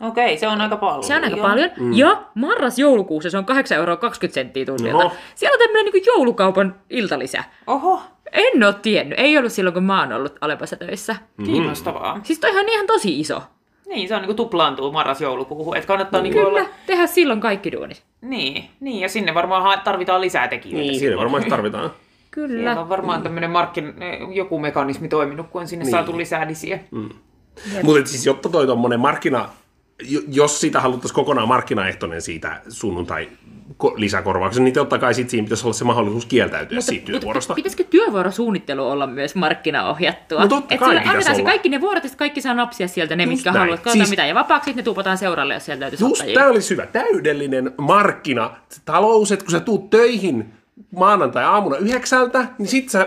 Okei, se on aika paljon. Se on aika Joo. paljon. Mm. Ja marras-joulukuussa se on 8 euroa 20 senttiä tunnilta. Oho. Siellä on tämmöinen niin joulukaupan iltalisä. Oho, En ole tiennyt. Ei ollut silloin, kun mä oon ollut Alepassa töissä. kiinnostavaa. Siis toihan on ihan tosi iso. Niin, se on niinku tuplaantuu marras-joulukuuhun, että kannattaa niinku Kyllä, olla... tehdä silloin kaikki duunit. Niin, niin, ja sinne varmaan tarvitaan lisää tekijöitä. Niin, silloin. varmaan tarvitaan. Kyllä. Siellä on varmaan tämmöinen markkin, joku mekanismi toiminut, kun on sinne Niin. saatu lisää lisiä. Mutta siis jotta toi tommonen markkina, jos sitä haluttaisiin kokonaan markkinaehtoinen siitä sunnuntai ko- lisäkorvauksen, niin totta kai sit siinä pitäisi olla se mahdollisuus kieltäytyä siitä työvuorosta. pitäisikö työvuorosuunnittelu olla myös markkinaohjattua? No totta Et kai pitäisi olla. kaikki ne vuorot, sit kaikki saa napsia sieltä ne, Just mitkä näin. haluat. Katsotaan Siis- mitä, ja vapaaksi ne tuupataan seuralle, jos sieltä löytyisi Just tämä olisi hyvä. Täydellinen markkina. Talous, että kun sä tuut töihin maanantai-aamuna yhdeksältä, niin sit sä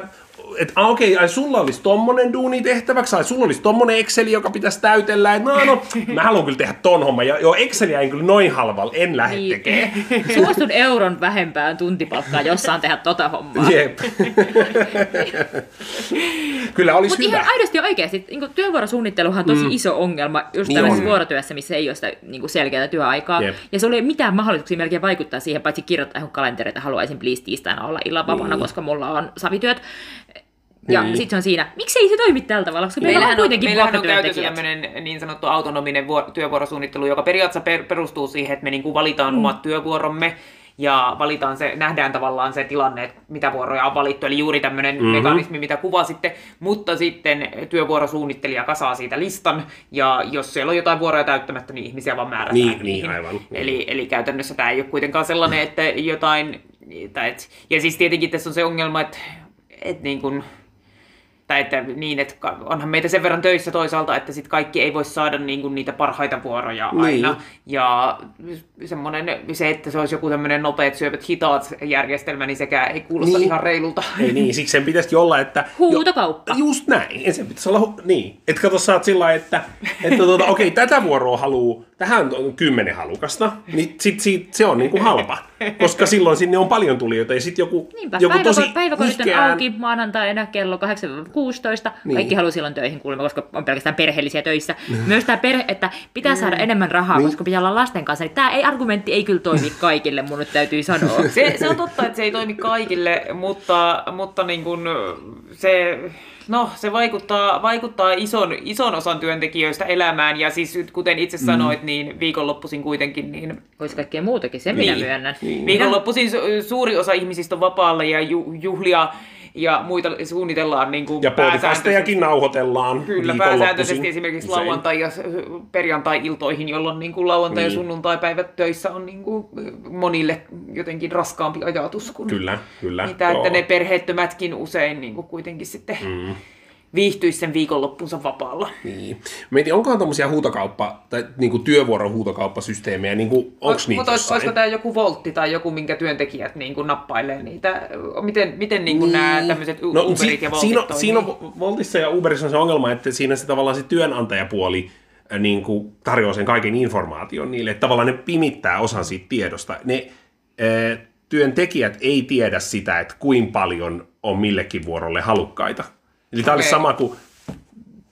että ah, okei, ai sulla olisi tommonen duuni tehtäväksi, ai sulla olisi tommonen Exceli, joka pitäisi täytellä, että no, no, mä haluan kyllä tehdä ton homman, ja joo, Exceliä en kyllä noin halvalla, en lähde Niin. tekemään. Suostun euron vähempään tuntipalkkaa, jos saan tehdä tota hommaa. Jep. kyllä olisi Mutta hyvä. ihan aidosti oikeasti, niin työvuorosuunnitteluhan on tosi mm. iso ongelma just Niin tällaisessa on. vuorotyössä, missä ei ole sitä niin selkeää työaikaa. Jep. Ja se oli mitään mahdollisuuksia melkein vaikuttaa siihen, paitsi kirjoittaa johon kalenteriin, että haluaisin please tiistaina olla illan vapaana, Niin. koska mulla on savityöt. Ja Niin. sitten se on siinä, miksei se toimi tällä tavalla, koska meillä on kuitenkin meillähän on käytössä tämmöinen niin sanottu autonominen vuor- työvuorosuunnittelu, joka periaatteessa per- perustuu siihen, että me niin kuin valitaan mm. omat työvuoromme ja valitaan se, nähdään tavallaan se tilanne, että mitä vuoroja on valittu, eli juuri tämmöinen Mhm. mm-hmm. mekanismi, mitä kuvasitte, mutta sitten työvuorosuunnittelija kasaa siitä listan, ja jos siellä on jotain vuoroja täyttämättä, niin ihmisiä vaan määrätään Niin, niin, niihin. aivan. Eli, eli käytännössä tämä ei ole kuitenkaan sellainen, että jotain, tai et, ja siis tietenkin tässä on se ongelma, että, että niin kuin, tai että niin, että onhan meitä sen verran töissä toisaalta, että sit kaikki ei voi saada niin kuin niitä parhaita vuoroja Niin. aina. Ja semmoinen, se, että se olisi joku tämmöinen nopeat syövät hitaat järjestelmä, niin sekään ei kuulosta Niin. ihan reilulta. Ei niin, siksi sen pitäisikin olla, että... Huutokauppa. Jo, just näin. Ja sen pitäisi olla, hu- niin. Että kato, sä oot sillä että, että tuota, okei, tätä vuoroa haluu, tähän on kymmenen halukasta, niin sit, sit, se on niinku halpa. Koska silloin sinne on paljon tulijoita ja sitten joku, Niinpä, joku päiväko- tosi päiväkodit on auki maanantaina kello 8-16. Niin. Kaikki haluaa silloin töihin kuulemma, koska on pelkästään perheellisiä töissä. Myös tämä perhe, että pitää saada enemmän rahaa, Niin. koska pitää olla lasten kanssa. Niin tämä ei, argumentti ei kyllä toimi kaikille, mun nyt täytyy sanoa. Se, se on totta, että se ei toimi kaikille, mutta, mutta niin kuin se, no, se vaikuttaa, vaikuttaa ison, ison osan työntekijöistä elämään. Ja siis kuten itse sanoit, niin viikonloppuisin kuitenkin, niin Olisi kaikkea muutakin, minä Niin. myönnän. Niin. viikonloppuisin su- suuri osa ihmisistä on vapaalla ja ju, juhlia ja muita suunnitellaan niin kuin Ja podcastejakin nauhoitellaan Kyllä, pääsääntöisesti esimerkiksi usein. lauantai- ja perjantai-iltoihin, jolloin niin kuin lauantai- ja Niin. sunnuntaipäivät töissä on niin kuin monille jotenkin raskaampi ajatus kuin Kyllä, kyllä. mitä, että ne perheettömätkin usein niin kuin kuitenkin sitten mm. Viihtyisi sen viikonloppunsa vapaalla. Niin. Mietin, onkohan tommosia huutokauppa- tai niinku työvuoron huutokauppasysteemejä, niinku, onks niitä Mutta olisiko tämä joku voltti tai joku, minkä työntekijät niin kuin nappailee niitä? Miten, miten niin kuin nämä tämmöiset no, Uberit si- ja Voltit siinä, toimii? siinä on Voltissa ja Uberissa on se ongelma, että siinä se tavallaan se työnantajapuoli äh, niin kuin tarjoaa sen kaiken informaation niille, että tavallaan ne pimittää osan siitä tiedosta. Ne äh, työntekijät ei tiedä sitä, että kuinka paljon on millekin vuorolle halukkaita. Eli tämä Okei. olisi sama kuin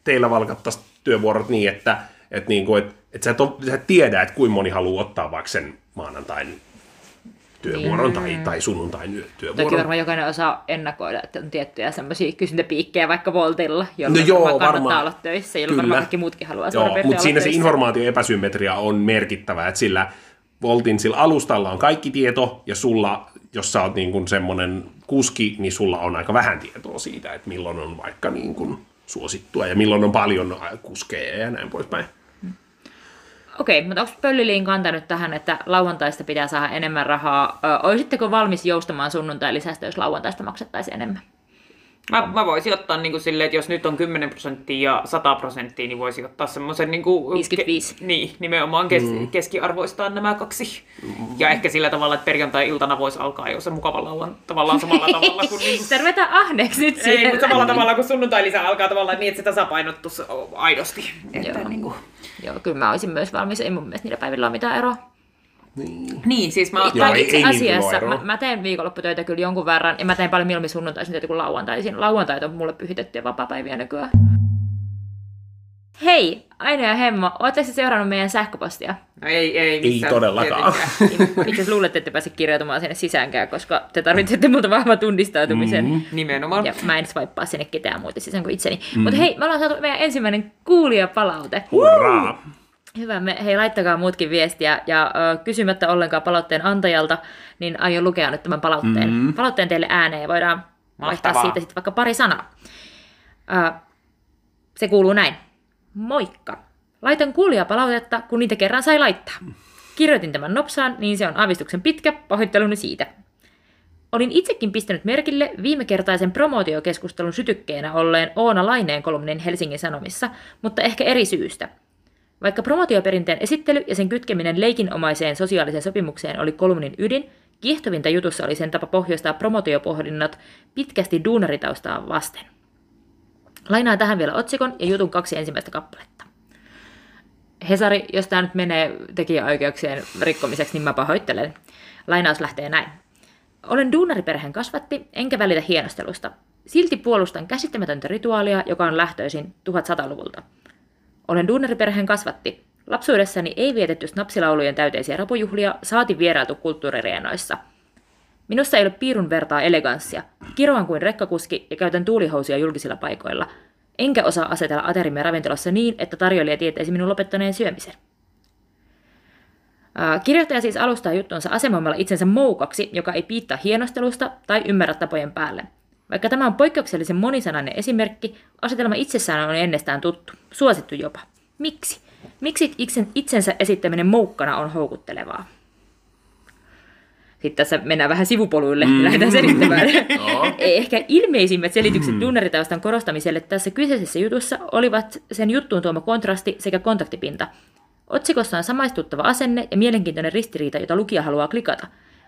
teillä valkattaisiin työvuorot niin, että, että, niin kuin, että, että sä, et ole, sä et tiedä, että kuinka moni haluaa ottaa vaikka sen maanantain työvuoron tai, tai sunnuntain yö- Toki työvuoron. varmaan jokainen osaa ennakoida, että on tiettyjä semmoisia kysyntäpiikkejä vaikka Voltilla, jolloin No joo, varmaan kannattaa varmaan. olla töissä, jolloin varmaan kaikki muutkin haluaa Joo, suurin mutta siinä se töissä. informaation epäsymmetria on merkittävä, että sillä Voltin sillä alustalla on kaikki tieto, ja sulla, jos sä oot niin kuin semmoinen kuski, niin sulla on aika vähän tietoa siitä, että milloin on vaikka niin kuin suosittua, ja milloin on paljon kuskeja ja näin poispäin. Okei, mutta onko Pölliliin kantanut tähän, että lauantaista pitää saada enemmän rahaa? Olisitteko valmis joustamaan sunnuntai lisästä, jos lauantaista maksettaisiin enemmän? Mä, mä voisin ottaa niin kuin silleen, että jos nyt on 10 prosenttia ja 100 prosenttia, niin voisin ottaa semmoisen... Niin kuin, 55. Ke, niin, nimenomaan kes, mm. keskiarvoistaa nämä kaksi. Ja ehkä sillä tavalla, että perjantai-iltana voisi alkaa jo se mukavalla olla tavallaan samalla tavalla kuin... Niin Tervetä ahneeksi nyt ei, siihen. mutta samalla tavalla kuin sunnuntai-lisä alkaa tavallaan niin, että se tasapainottuisi aidosti. Että Joo. niin kuin... Joo, kyllä mä olisin myös valmis. Ei mun mielestä niillä päivillä ole mitään eroa. Niin. Niin, siis mä Joo, ei- itse ei niin asiassa kyllä ole mä, mä teen viikonlopputöitä kyllä jonkun verran, ja mä teen paljon mieluummin sunnuntaisin töitä kuin lauantaisin. Lauantait on mulle pyhitettyjä vapaa-päiviä nykyään. Hei, Aino ja Hemmo, ootteko seurannut meidän sähköpostia? No ei, ei, missään todellakaan. asiassa luulen, että pääse kirjautumaan sinne sisäänkään, koska te tarvitsette multa vahvan tunnistautumisen. Mm. Nimenomaan. Ja mä en swipeaa sinne ketään muuta sisään kuin itseni. Mm. Mutta hei, me ollaan saatu meidän ensimmäinen kuulijapalaute. Hurraa! Hyvä, me, hei laittakaa muutkin viestiä ja ö, kysymättä ollenkaan palautteen antajalta, niin aion lukea nyt tämän palautteen, mm. palautteen teille ääneen ja voidaan vaihtaa Mahtavaa. siitä sitten vaikka pari sanaa. Ö, se kuuluu näin. Moikka! Laitan kuulijapalautetta, kun niitä kerran sai laittaa. Kirjoitin tämän nopsaan, niin se on aavistuksen pitkä, pahoitteluni siitä. Olin itsekin pistänyt merkille viimekertaisen promootiokeskustelun sytykkeenä olleen Oona Laineen kolumnin Helsingin Sanomissa, mutta ehkä eri syystä. Vaikka promotioperinteen esittely ja sen kytkeminen leikinomaiseen sosiaaliseen sopimukseen oli kolumnin ydin, kiehtovinta jutussa oli sen tapa pohjoistaa promotiopohdinnat pitkästi duunaritaustaa vasten. Lainaan tähän vielä otsikon ja jutun kaksi ensimmäistä kappaletta. Hesari, jos tämä nyt menee tekijäoikeuksien rikkomiseksi, niin mä pahoittelen. Lainaus lähtee näin. Olen duunariperheen kasvatti, enkä välitä hienostelusta. Silti puolustan käsittämätöntä rituaalia, joka on lähtöisin 1100-luvulta. Olen duunariperheen kasvatti. Lapsuudessani ei vietetty snapsilaulujen täyteisiä rapujuhlia, saati vierailtu kulttuuririenoissa. Minussa ei ole piirun vertaa eleganssia. Kiroan kuin rekkakuski ja käytän tuulihousuja julkisilla paikoilla. Enkä osaa asetella aterimme ravintolassa niin, että tarjoilija tietäisi minun lopettaneen syömisen. Kirjoittaja siis alustaa juttunsa asemoimalla itsensä moukaksi, joka ei piittaa hienostelusta tai ymmärrä tapojen päälle. Vaikka tämä on poikkeuksellisen monisanainen esimerkki, asetelma itsessään on ennestään tuttu, suosittu jopa. Miksi? Miksi itsen, itsensä esittäminen moukkana on houkuttelevaa? Sitten tässä mennään vähän sivupoluille ja lähdetään selittämään. Ehkä ilmeisimmät selitykset duunaritaustan korostamiselle tässä kyseisessä jutussa olivat sen juttuun tuoma kontrasti sekä kontaktipinta. Otsikossa on samaistuttava asenne ja mielenkiintoinen ristiriita, jota lukija haluaa klikata.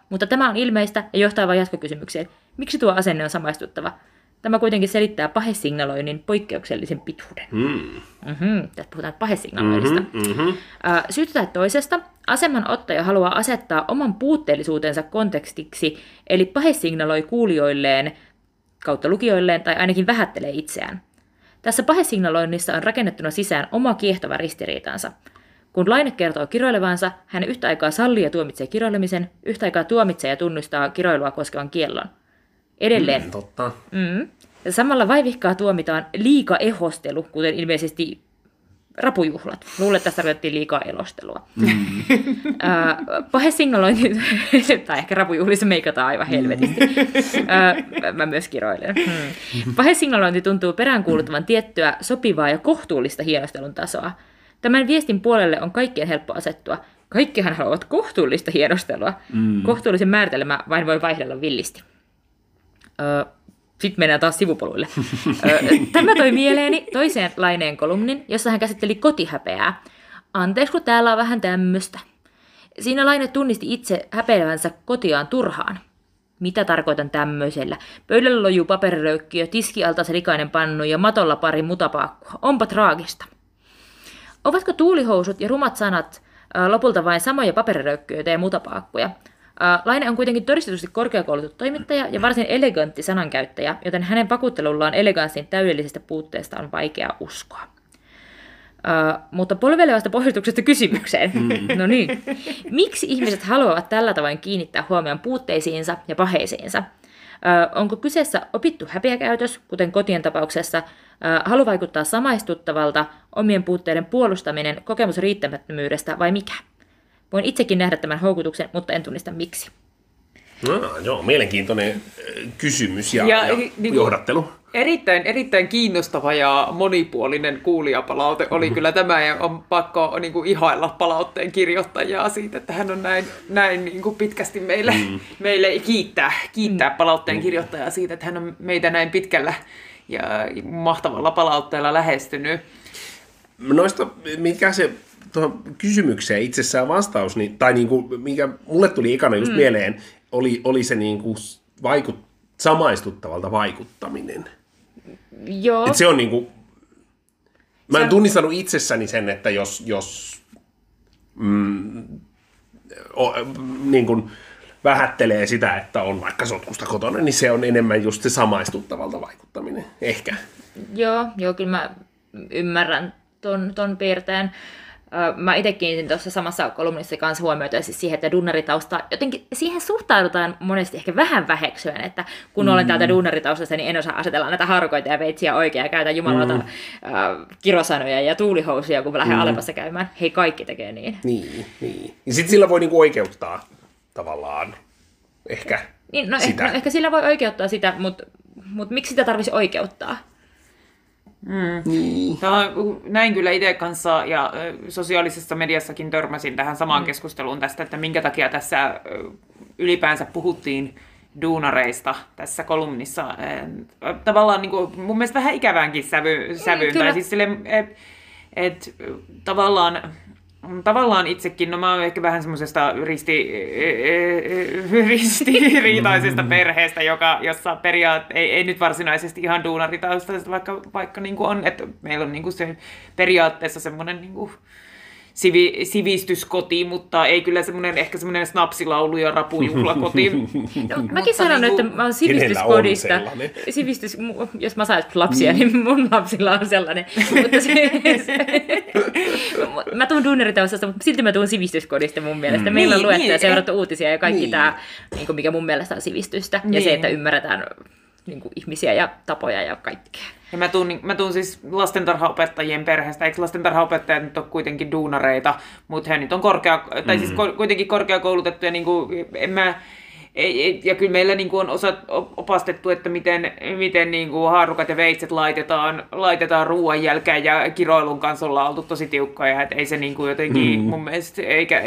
Mutta tämä on ilmeistä ja johtaa vain jatkokysymykseen. Miksi tuo asenne on samaistuttava? Tämä kuitenkin selittää pahesignaloinnin poikkeuksellisen pituuden. Mm. Mm-hmm, tässä puhutaan pahesignaloinnista. Mm-hmm. Ää, Syystä tai toisesta aseman ottaja haluaa asettaa oman puutteellisuutensa kontekstiksi, eli pahesignaloi kuulijoilleen kautta lukijoilleen tai ainakin vähättelee itseään. Tässä pahesignaloinnissa on rakennettuna sisään oma kiehtova ristiriitansa. Kun Laine kertoo kiroilevansa, hän yhtä aikaa sallii ja tuomitsee kiroilemisen, yhtä aikaa tuomitsee ja tunnustaa kiroilua koskevan kiellon. Edelleen, Mm, totta. Mm. Samalla vaivihkaa tuomitaan liika ehostelu, kuten ilmeisesti rapujuhlat. Luulen, että tässä tarkoitettiin liikaa elostelua. Mm. Pahesignalointi, tai ehkä rapujuhlissa meikataan aivan helvetisti. Ää, mä myös kiroilen. Hmm. Pahesignalointi tuntuu peräänkuuluttavan tiettyä sopivaa ja kohtuullista hienostelun tasoa. Tämän viestin puolelle on kaikkien helppo asettua. Kaikkihan haluavat kohtuullista hienostelua. Mm. Kohtuullisen määritelmä vain voi vaihdella villisti. Sitten mennään taas sivupoluille. Tämä toi mieleeni toiseen laineen kolumnin, jossa hän käsitteli kotihäpeää. Anteeksi, kun täällä on vähän tämmöistä. Siinä Laine tunnisti itse häpeävänsä kotiaan turhaan. Mitä tarkoitan tämmöisellä? Pöydällä lojuu paperiröykkiö, tiskialta se likainen pannu ja matolla pari mutapaakkua. Onpa traagista. Ovatko tuulihousut ja rumat sanat lopulta vain samoja paperiröykkyöitä ja mutapaakkuja? Ää, Laine on kuitenkin todistetusti korkeakoulutettu toimittaja ja varsin elegantti sanankäyttäjä, joten hänen vakuuttelullaan eleganssin täydellisestä puutteesta on vaikea uskoa. Uh, mutta polvelevasta pohjustuksesta kysymykseen. no niin. Miksi ihmiset haluavat tällä tavoin kiinnittää huomioon puutteisiinsa ja paheisiinsa? Uh, onko kyseessä opittu häpeäkäytös, kuten kotien tapauksessa, uh, halu vaikuttaa samaistuttavalta, omien puutteiden puolustaminen, kokemus riittämättömyydestä vai mikä? Voin itsekin nähdä tämän houkutuksen, mutta en tunnista miksi. No, joo, mielenkiintoinen äh, kysymys ja, ja, Ja, niin johdattelu. Erittäin, erittäin kiinnostava ja monipuolinen kuulijapalaute oli kyllä tämä ja on pakko niin kuin, ihailla palautteen kirjoittajaa siitä, että hän on näin, näin niin kuin, pitkästi meille, mm. meille kiittää, kiittää palautteen kirjoittajaa siitä, että hän on meitä näin pitkällä ja mahtavalla palautteella lähestynyt. Noista, mikä se tuohon kysymykseen itsessään vastaus, niin, tai niin kuin, mikä mulle tuli ekana just mm. mieleen, oli, oli se niin kuin vaikut, samaistuttavalta vaikuttaminen. Joo. Et se on niin kuin, mä en on- tunnistanut itsessäni sen, että jos, jos mm, o, niin kuin vähättelee sitä, että on vaikka sotkusta kotona, niin se on enemmän just se samaistuttavalta vaikuttaminen. Ehkä. Joo, joo, kyllä mä ymmärrän ton, ton piirteen. Mä itse kiinnitin tuossa samassa kolumnissa kanssa huomiota siis siihen, että dunnaritausta, jotenkin siihen suhtaudutaan monesti ehkä vähän väheksyen, että kun mm. olen täältä dunnaritaustasta, niin en osaa asetella näitä harukoita ja veitsiä oikein ja käytän jumalauta mm. kirosanoja ja tuulihousuja, kun mä lähden mm. Alepassa käymään. Hei, kaikki tekee niin. Niin, niin. Ja sitten sillä voi niinku oikeuttaa tavallaan ehkä Niin, no, sitä. ehkä, no ehkä sillä voi oikeuttaa sitä, mutta mut miksi sitä tarvitsisi oikeuttaa? Niin. Tämä näin kyllä itse kanssa ja sosiaalisessa mediassakin törmäsin tähän samaan mm. keskusteluun tästä, että minkä takia tässä ylipäänsä puhuttiin duunareista tässä kolumnissa. Tavallaan niin kuin, mun mielestä vähän ikäväänkin sävy, sävyyn. kyllä. Tai siis sille, et, et, tavallaan Tavallaan itsekin, no mä oon ehkä vähän semmoisesta risti, ristiriitaisesta perheestä, joka, jossa periaat, ei, ei nyt varsinaisesti ihan duunaritaustaisesta, vaikka, vaikka niin kuin on, että meillä on niin kuin se periaatteessa semmoinen niin kuin sivi, sivistyskoti, mutta ei kyllä semmoinen, ehkä semmoinen snapsilaulu ja rapujuhlakoti. No, mäkin sanon, niinku- että mä oon on sivistyskodista. sellainen? Sivistys, jos mä saisin lapsia, niin mun lapsilla on sellainen. mutta se, mä tuun duuneritaustasta, mutta silti mä tuun sivistyskodista mun mielestä. Meillä on Niin, luettu niin, ja seurattu uutisia ja kaikki niin. tämä, niin mikä mun mielestä on sivistystä. Ja se, Niin. että ymmärretään niin kuin ihmisiä ja tapoja ja kaikkea. Ja mä tuun, mä tuun siis lastentarhaopettajien perheestä. Eikö lastentarhaopettajat nyt ole kuitenkin duunareita, mutta he nyt on korkea, tai siis ko, kuitenkin korkeakoulutettuja. Niin kuin, en mä, ei, ei, ja kyllä meillä niin kuin on osa, opastettu, että miten, miten niin kuin haarukat ja veitset laitetaan, laitetaan ruoan jälkeen ja kiroilun kanssa ollaan oltu tosi tiukkoja, että ei se niin kuin jotenkin mm. mun mielestä, eikä,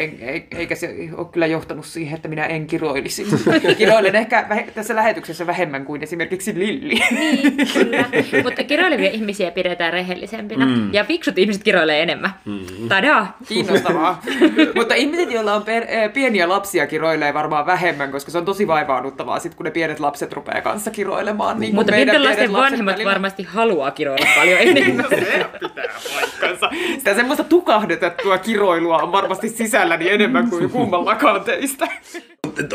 eikä, se ole kyllä johtanut siihen, että minä en kiroilisi. Kiroilen ehkä tässä lähetyksessä vähemmän kuin esimerkiksi Lilli. Niin, kyllä. Mutta kiroilevia ihmisiä pidetään rehellisempinä. Mm. Ja fiksut ihmiset kiroilee enemmän. Mm. Tadaa! Kiinnostavaa. Mutta ihmiset, joilla on per, eh, pieniä lapsia, kiroilee varmaan vähemmän, koska se on tosi vaivaannuttavaa, sit, kun ne pienet lapset rupeaa kanssa kiroilemaan. Niin Mutta pienten lasten vanhemmat välillä. varmasti haluaa kiroilla paljon enemmän. Se pitää paikkansa. Sitä semmoista tukahdetettua kiroilua on varmasti sisälläni enemmän kuin kummallakaan teistä.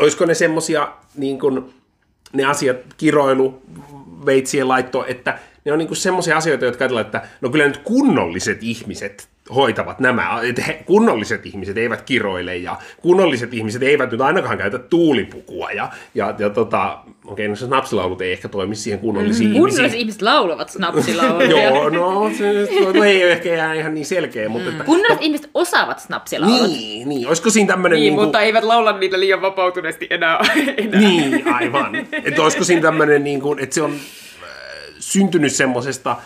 Olisiko ne semmosia niin kun, ne asiat, kiroilu, veitsien laitto, että ne on niin semmoisia asioita, jotka ajatellaan, että no kyllä nyt kunnolliset ihmiset hoitavat nämä, että he, kunnolliset ihmiset eivät kiroile ja kunnolliset ihmiset eivät nyt ainakaan käytä tuulipukua ja, ja, ja tota, okei, no se snapsilaulut ei ehkä toimi siihen kunnollisiin Kunnolliset ihmisiin. ihmiset laulavat snapsilauluja. Joo, no se no, ei ole ehkä ihan, ihan niin selkeä, mutta että, Kunnolliset ihmiset osaavat snapsilaulut. niin, niin, olisiko siinä tämmöinen Niin, niin mutta eivät laula niitä liian vapautuneesti enää. enää. Niin, aivan. Että olisiko siinä tämmöinen, niin kuin, että se on syntynyt semmoisesta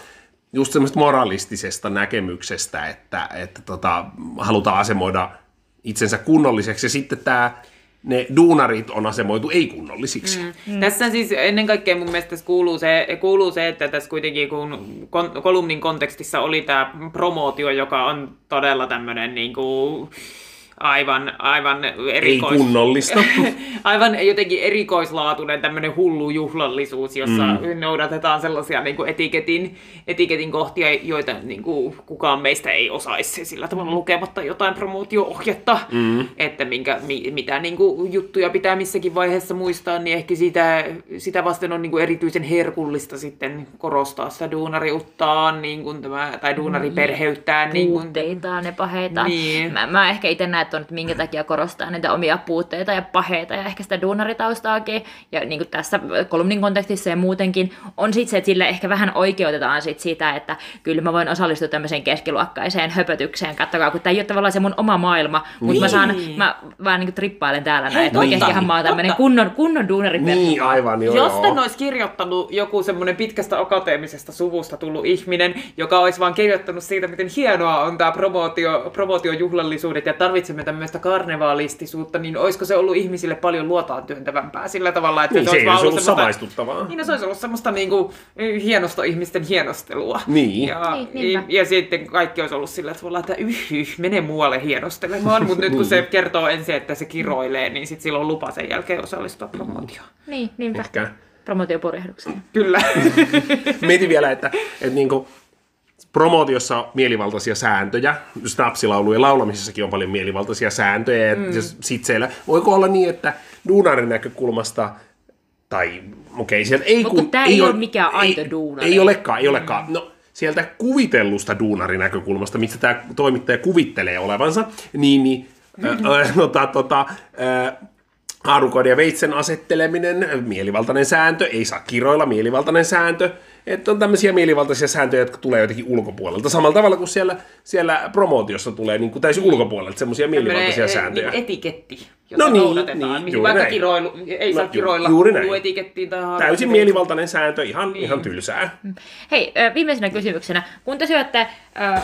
just semmoista moralistisesta näkemyksestä, että, että tota, halutaan asemoida itsensä kunnolliseksi ja sitten tämä ne duunarit on asemoitu ei-kunnollisiksi. Mm. Mm. Tässä siis ennen kaikkea mun mielestä tässä kuuluu se, kuuluu se että tässä kuitenkin kun kon, kolumnin kontekstissa oli tämä promootio, joka on todella tämmöinen niin kuin aivan, aivan erikois... Ei-kunnollista. aivan jotenkin erikoislaatuinen tämmöinen hullu juhlallisuus, jossa mm. noudatetaan sellaisia niin kuin etiketin, etiketin kohtia, joita niin kuin kukaan meistä ei osaisi sillä tavalla lukematta jotain promootio-ohjetta, mm. että minkä, mi, mitä niin kuin juttuja pitää missäkin vaiheessa muistaa, niin ehkä sitä, sitä vasten on niin kuin erityisen herkullista sitten korostaa sitä duunariuttaan niin kuin tämä, tai duunariperheyttään. Niin kuin, Puutteitaan ja paheitaan. Niin. Mä, mä ehkä itse näen, on, että minkä takia korostaa niitä omia puutteita ja paheita ja ehkä sitä duunaritaustaakin. Ja niin kuin tässä kolumnin kontekstissa ja muutenkin on sitten se, että sille ehkä vähän oikeutetaan sit sitä, että kyllä mä voin osallistua tämmöiseen keskiluokkaiseen höpötykseen. Kattokaa, kun tämä ei ole tavallaan se mun oma maailma, mutta mä saan, mä vaan niin kuin trippailen täällä näin, että Totta, oikeastihan mä oon tämmöinen kunnon, kunnon duunari Niin, aivan, joo, Jos joo. olisi kirjoittanut joku semmoinen pitkästä akateemisesta suvusta tullut ihminen, joka olisi vaan kirjoittanut siitä, miten hienoa on tämä promootio, promootiojuhlallisuudet ja tarvitsemme tämmöistä karnevaalistisuutta, niin olisiko se ollut ihmisille paljon luotaan työntävämpää sillä tavalla, että Niin, se vaan olisi ollut semmoista- samaistuttavaa. Niin, no, se olisi ollut semmoista niinku, hienosta ihmisten hienostelua. Niin. Ja, Niin, niinpä. ja sitten kaikki olisi ollut sillä tavalla, että yh, yh, mene muualle hienostelemaan, mutta nyt kun se kertoo ensin, että se kiroilee, niin sitten sillä on lupa sen jälkeen osallistua promootioon. Niin, niinpä. Ehkä. Promotiopurjehdukseen. Kyllä. Mietin vielä, että, että niinku, promootiossa on mielivaltaisia sääntöjä. Snapsilaulujen laulamisessakin on paljon mielivaltaisia sääntöjä. Mm. Ja sit siellä, voiko olla niin, että duunarin näkökulmasta tai okei, okay, sieltä ei... Kun tää ei ole mikään aito duunari. Ei olekaan, ei olekaan. No, sieltä kuvitellusta duunarin näkökulmasta, mistä tämä toimittaja kuvittelee olevansa, niin, niin äh, tota, tota, äh, haarukoiden ja veitsen asetteleminen, mielivaltainen sääntö, ei saa kiroilla, mielivaltainen sääntö, että on tämmöisiä mielivaltaisia sääntöjä, jotka tulee jotenkin ulkopuolelta. Samalla tavalla kuin siellä, siellä promootiossa tulee niin kuin täysin ulkopuolelta semmoisia mielivaltaisia Tämmönen, sääntöjä. Niin etiketti, jota No niin, noudatetaan. niin, vaikka näin. kiroilu, ei saa No, ju- kiroilla juuri näin. etikettiin tai haarukoiden. Täysin mielivaltainen sääntö, ihan, ihan tylsää. Hei, ö, viimeisenä kysymyksenä. Kun te syötte ö,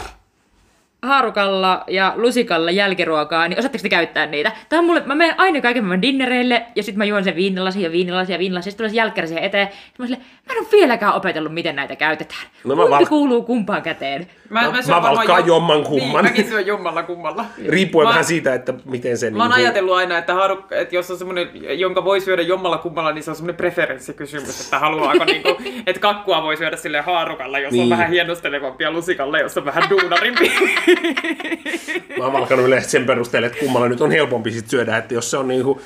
haarukalla ja lusikalla jälkiruokaa, niin osaatteko te käyttää niitä? Tämä on mulle, mä menen aina kaiken maailman dinnereille, ja sitten mä juon sen viinilasin ja viinilasin ja viinilasin, sitten tulee jälkkäri siihen eteen. Sitten mä, silleen, mä en ole vieläkään opetellut, miten näitä käytetään. No mä Kumpi val- kuuluu kumpaan käteen? Mä, No, mä, mä valkkaan jomman kumman. Niin, mäkin syön jommalla kummalla. Riippuen Mä- vähän siitä, että miten se... Mä oon niinku- ajatellut aina, että, haaruk, että jos on semmoinen, jonka voi syödä jommalla kummalla, niin se on semmoinen preferenssikysymys, että haluaako niinku, että kakkua voi syödä sille haarukalla, jos Niin. on vähän hienostelevampi ja lusikalle, jos on vähän duunarimpi. Mä oon valkannut yleensä sen perusteella, että kummalla nyt on helpompi sit syödä, että jos se on niinku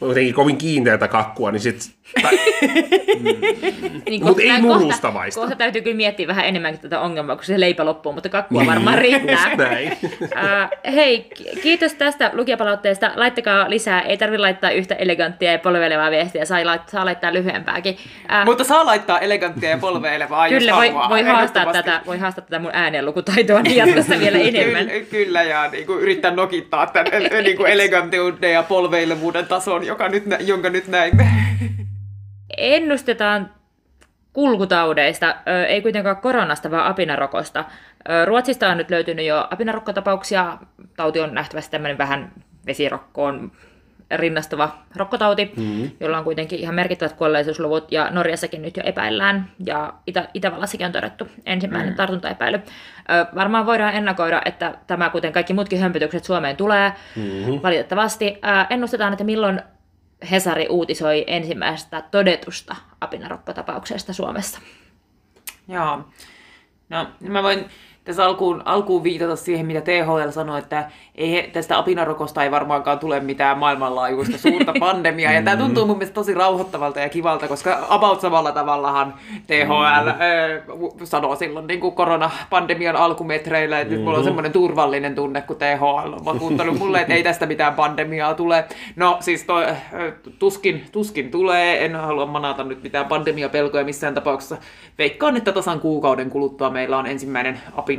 jotenkin kovin kiinteätä kakkua, niin sit... Tai, Niin Mut ei näin murustavaista. Kohta täytyy kyllä miettiä vähän enemmänkin tätä ongelmaa, kun se leipä loppuu, mutta kakkua varmaan riittää. näin. Äh, hei, ki- kiitos tästä lukijapalautteesta. Laittakaa lisää. Ei tarvitse laittaa yhtä eleganttia ja polvelevaa viestiä. Saa, lait- saa laittaa lyhyempääkin. Äh, Mutta saa laittaa eleganttia ja polveilevaa, Kyllä voi, haluaa. voi, haastaa tätä, voi haastaa tätä mun äänenlukutaitoa niin jatkossa vielä enemmän. Kyllä, kyllä ja niin kuin yrittää nokittaa tämän niin kuin elegantiuden ja polveilevuuden tason, joka nyt, jonka nyt näimme. Ennustetaan kulkutaudeista, ei kuitenkaan koronasta, vaan apinarokosta. Ruotsista on nyt löytynyt jo apinarokkotapauksia. Tauti on nähtävästi tämmöinen vähän vesirokkoon rinnastuva rokkotauti, mm-hmm. jolla on kuitenkin ihan merkittävät kuolleisuusluvut, ja Norjassakin nyt jo epäillään, ja Itä- Itävallassakin on todettu ensimmäinen mm-hmm. tartuntaepäily. Ö, varmaan voidaan ennakoida, että tämä, kuten kaikki muutkin hömpötykset Suomeen tulee, mm-hmm. valitettavasti. Ö, ennustetaan, että milloin Hesari uutisoi ensimmäisestä todetusta apinarokkotapauksesta Suomessa. Joo. No, mä voin tässä alkuun, alkuun viitata siihen, mitä THL sanoi, että ei he, tästä apinarokosta ei varmaankaan tule mitään maailmanlaajuista suurta pandemiaa. Ja tämä tuntuu mun mielestä tosi rauhoittavalta ja kivalta, koska about samalla tavallahan THL mm. sanoi silloin niin kuin koronapandemian alkumetreillä, että nyt mulla on semmoinen turvallinen tunne, kun THL on vakuuttanut mulle, että ei tästä mitään pandemiaa tule. No siis toi, tuskin, tuskin tulee, en halua manata nyt mitään pandemiapelkoja missään tapauksessa. Veikkaan, että tasan kuukauden kuluttua meillä on ensimmäinen apinarokko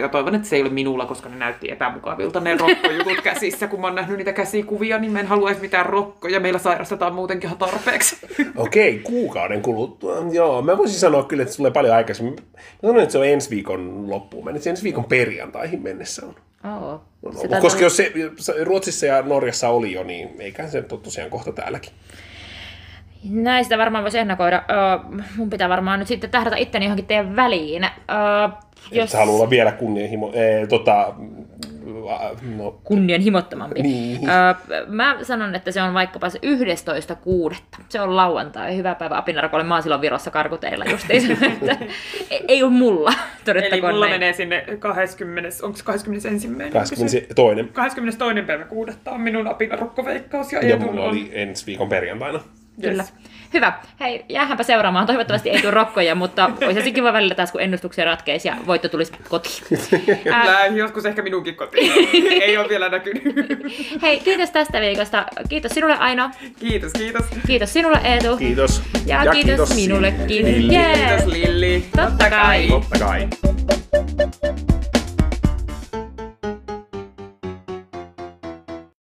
ja toivon, että se ei ole minulla, koska ne näytti epämukavilta ne rokkojutut käsissä. Kun mä oon nähnyt niitä käsikuvia, niin mä en haluaisi mitään rokkoja. Meillä sairastetaan muutenkin ihan tarpeeksi. Okei, kuukauden kuluttua. Joo, mä voisin sanoa kyllä, että se tulee paljon aikaisemmin. Mä sanoin, että se on ensi viikon loppuun mennessä. Ensi viikon perjantaihin mennessä on. Oo. Se ollut. taitaa Koska jos se se Ruotsissa ja Norjassa oli jo, niin eiköhän se ole tosiaan kohta täälläkin. Näistä varmaan voisi ennakoida. Öö, mun pitää varmaan nyt sitten tähdätä itteni johonkin teidän väliin. Öö, Jos... Sä haluaa olla vielä kunnianhimo... Ee, tota, no, kunnianhimottomampi. Niin. Öö, mä sanon, että se on vaikkapa se 11.6. Se on lauantai. Hyvää päivää apinarakolle. Mä oon silloin Virossa karkuteilla justiin. Että ei- ei ole mulla, Eli mulla näin. menee sinne 20, onko 21. 22. 22. päivä kuudetta on minun apinarokkoveikkaus ja Ja mulla on oli ensi viikon perjantaina. Kyllä. Hyvä. Hei, jäähänpä seuraamaan. Toivottavasti ei tule rokkoja, mutta olisi se kiva välillä taas, kun ennustuksia ratkeisi ja voitto tulisi kotiin. Ää, Kyllä, joskus ehkä minunkin kotiin. Ei ole vielä näkynyt. hei, kiitos tästä viikosta. Kiitos sinulle Aino. Kiitos, kiitos. Kiitos sinulle Eetu. Kiitos. Ja, kiitos, minullekin. Lilli. Jee. Kiitos Lilli. Totta kai. Totta kai.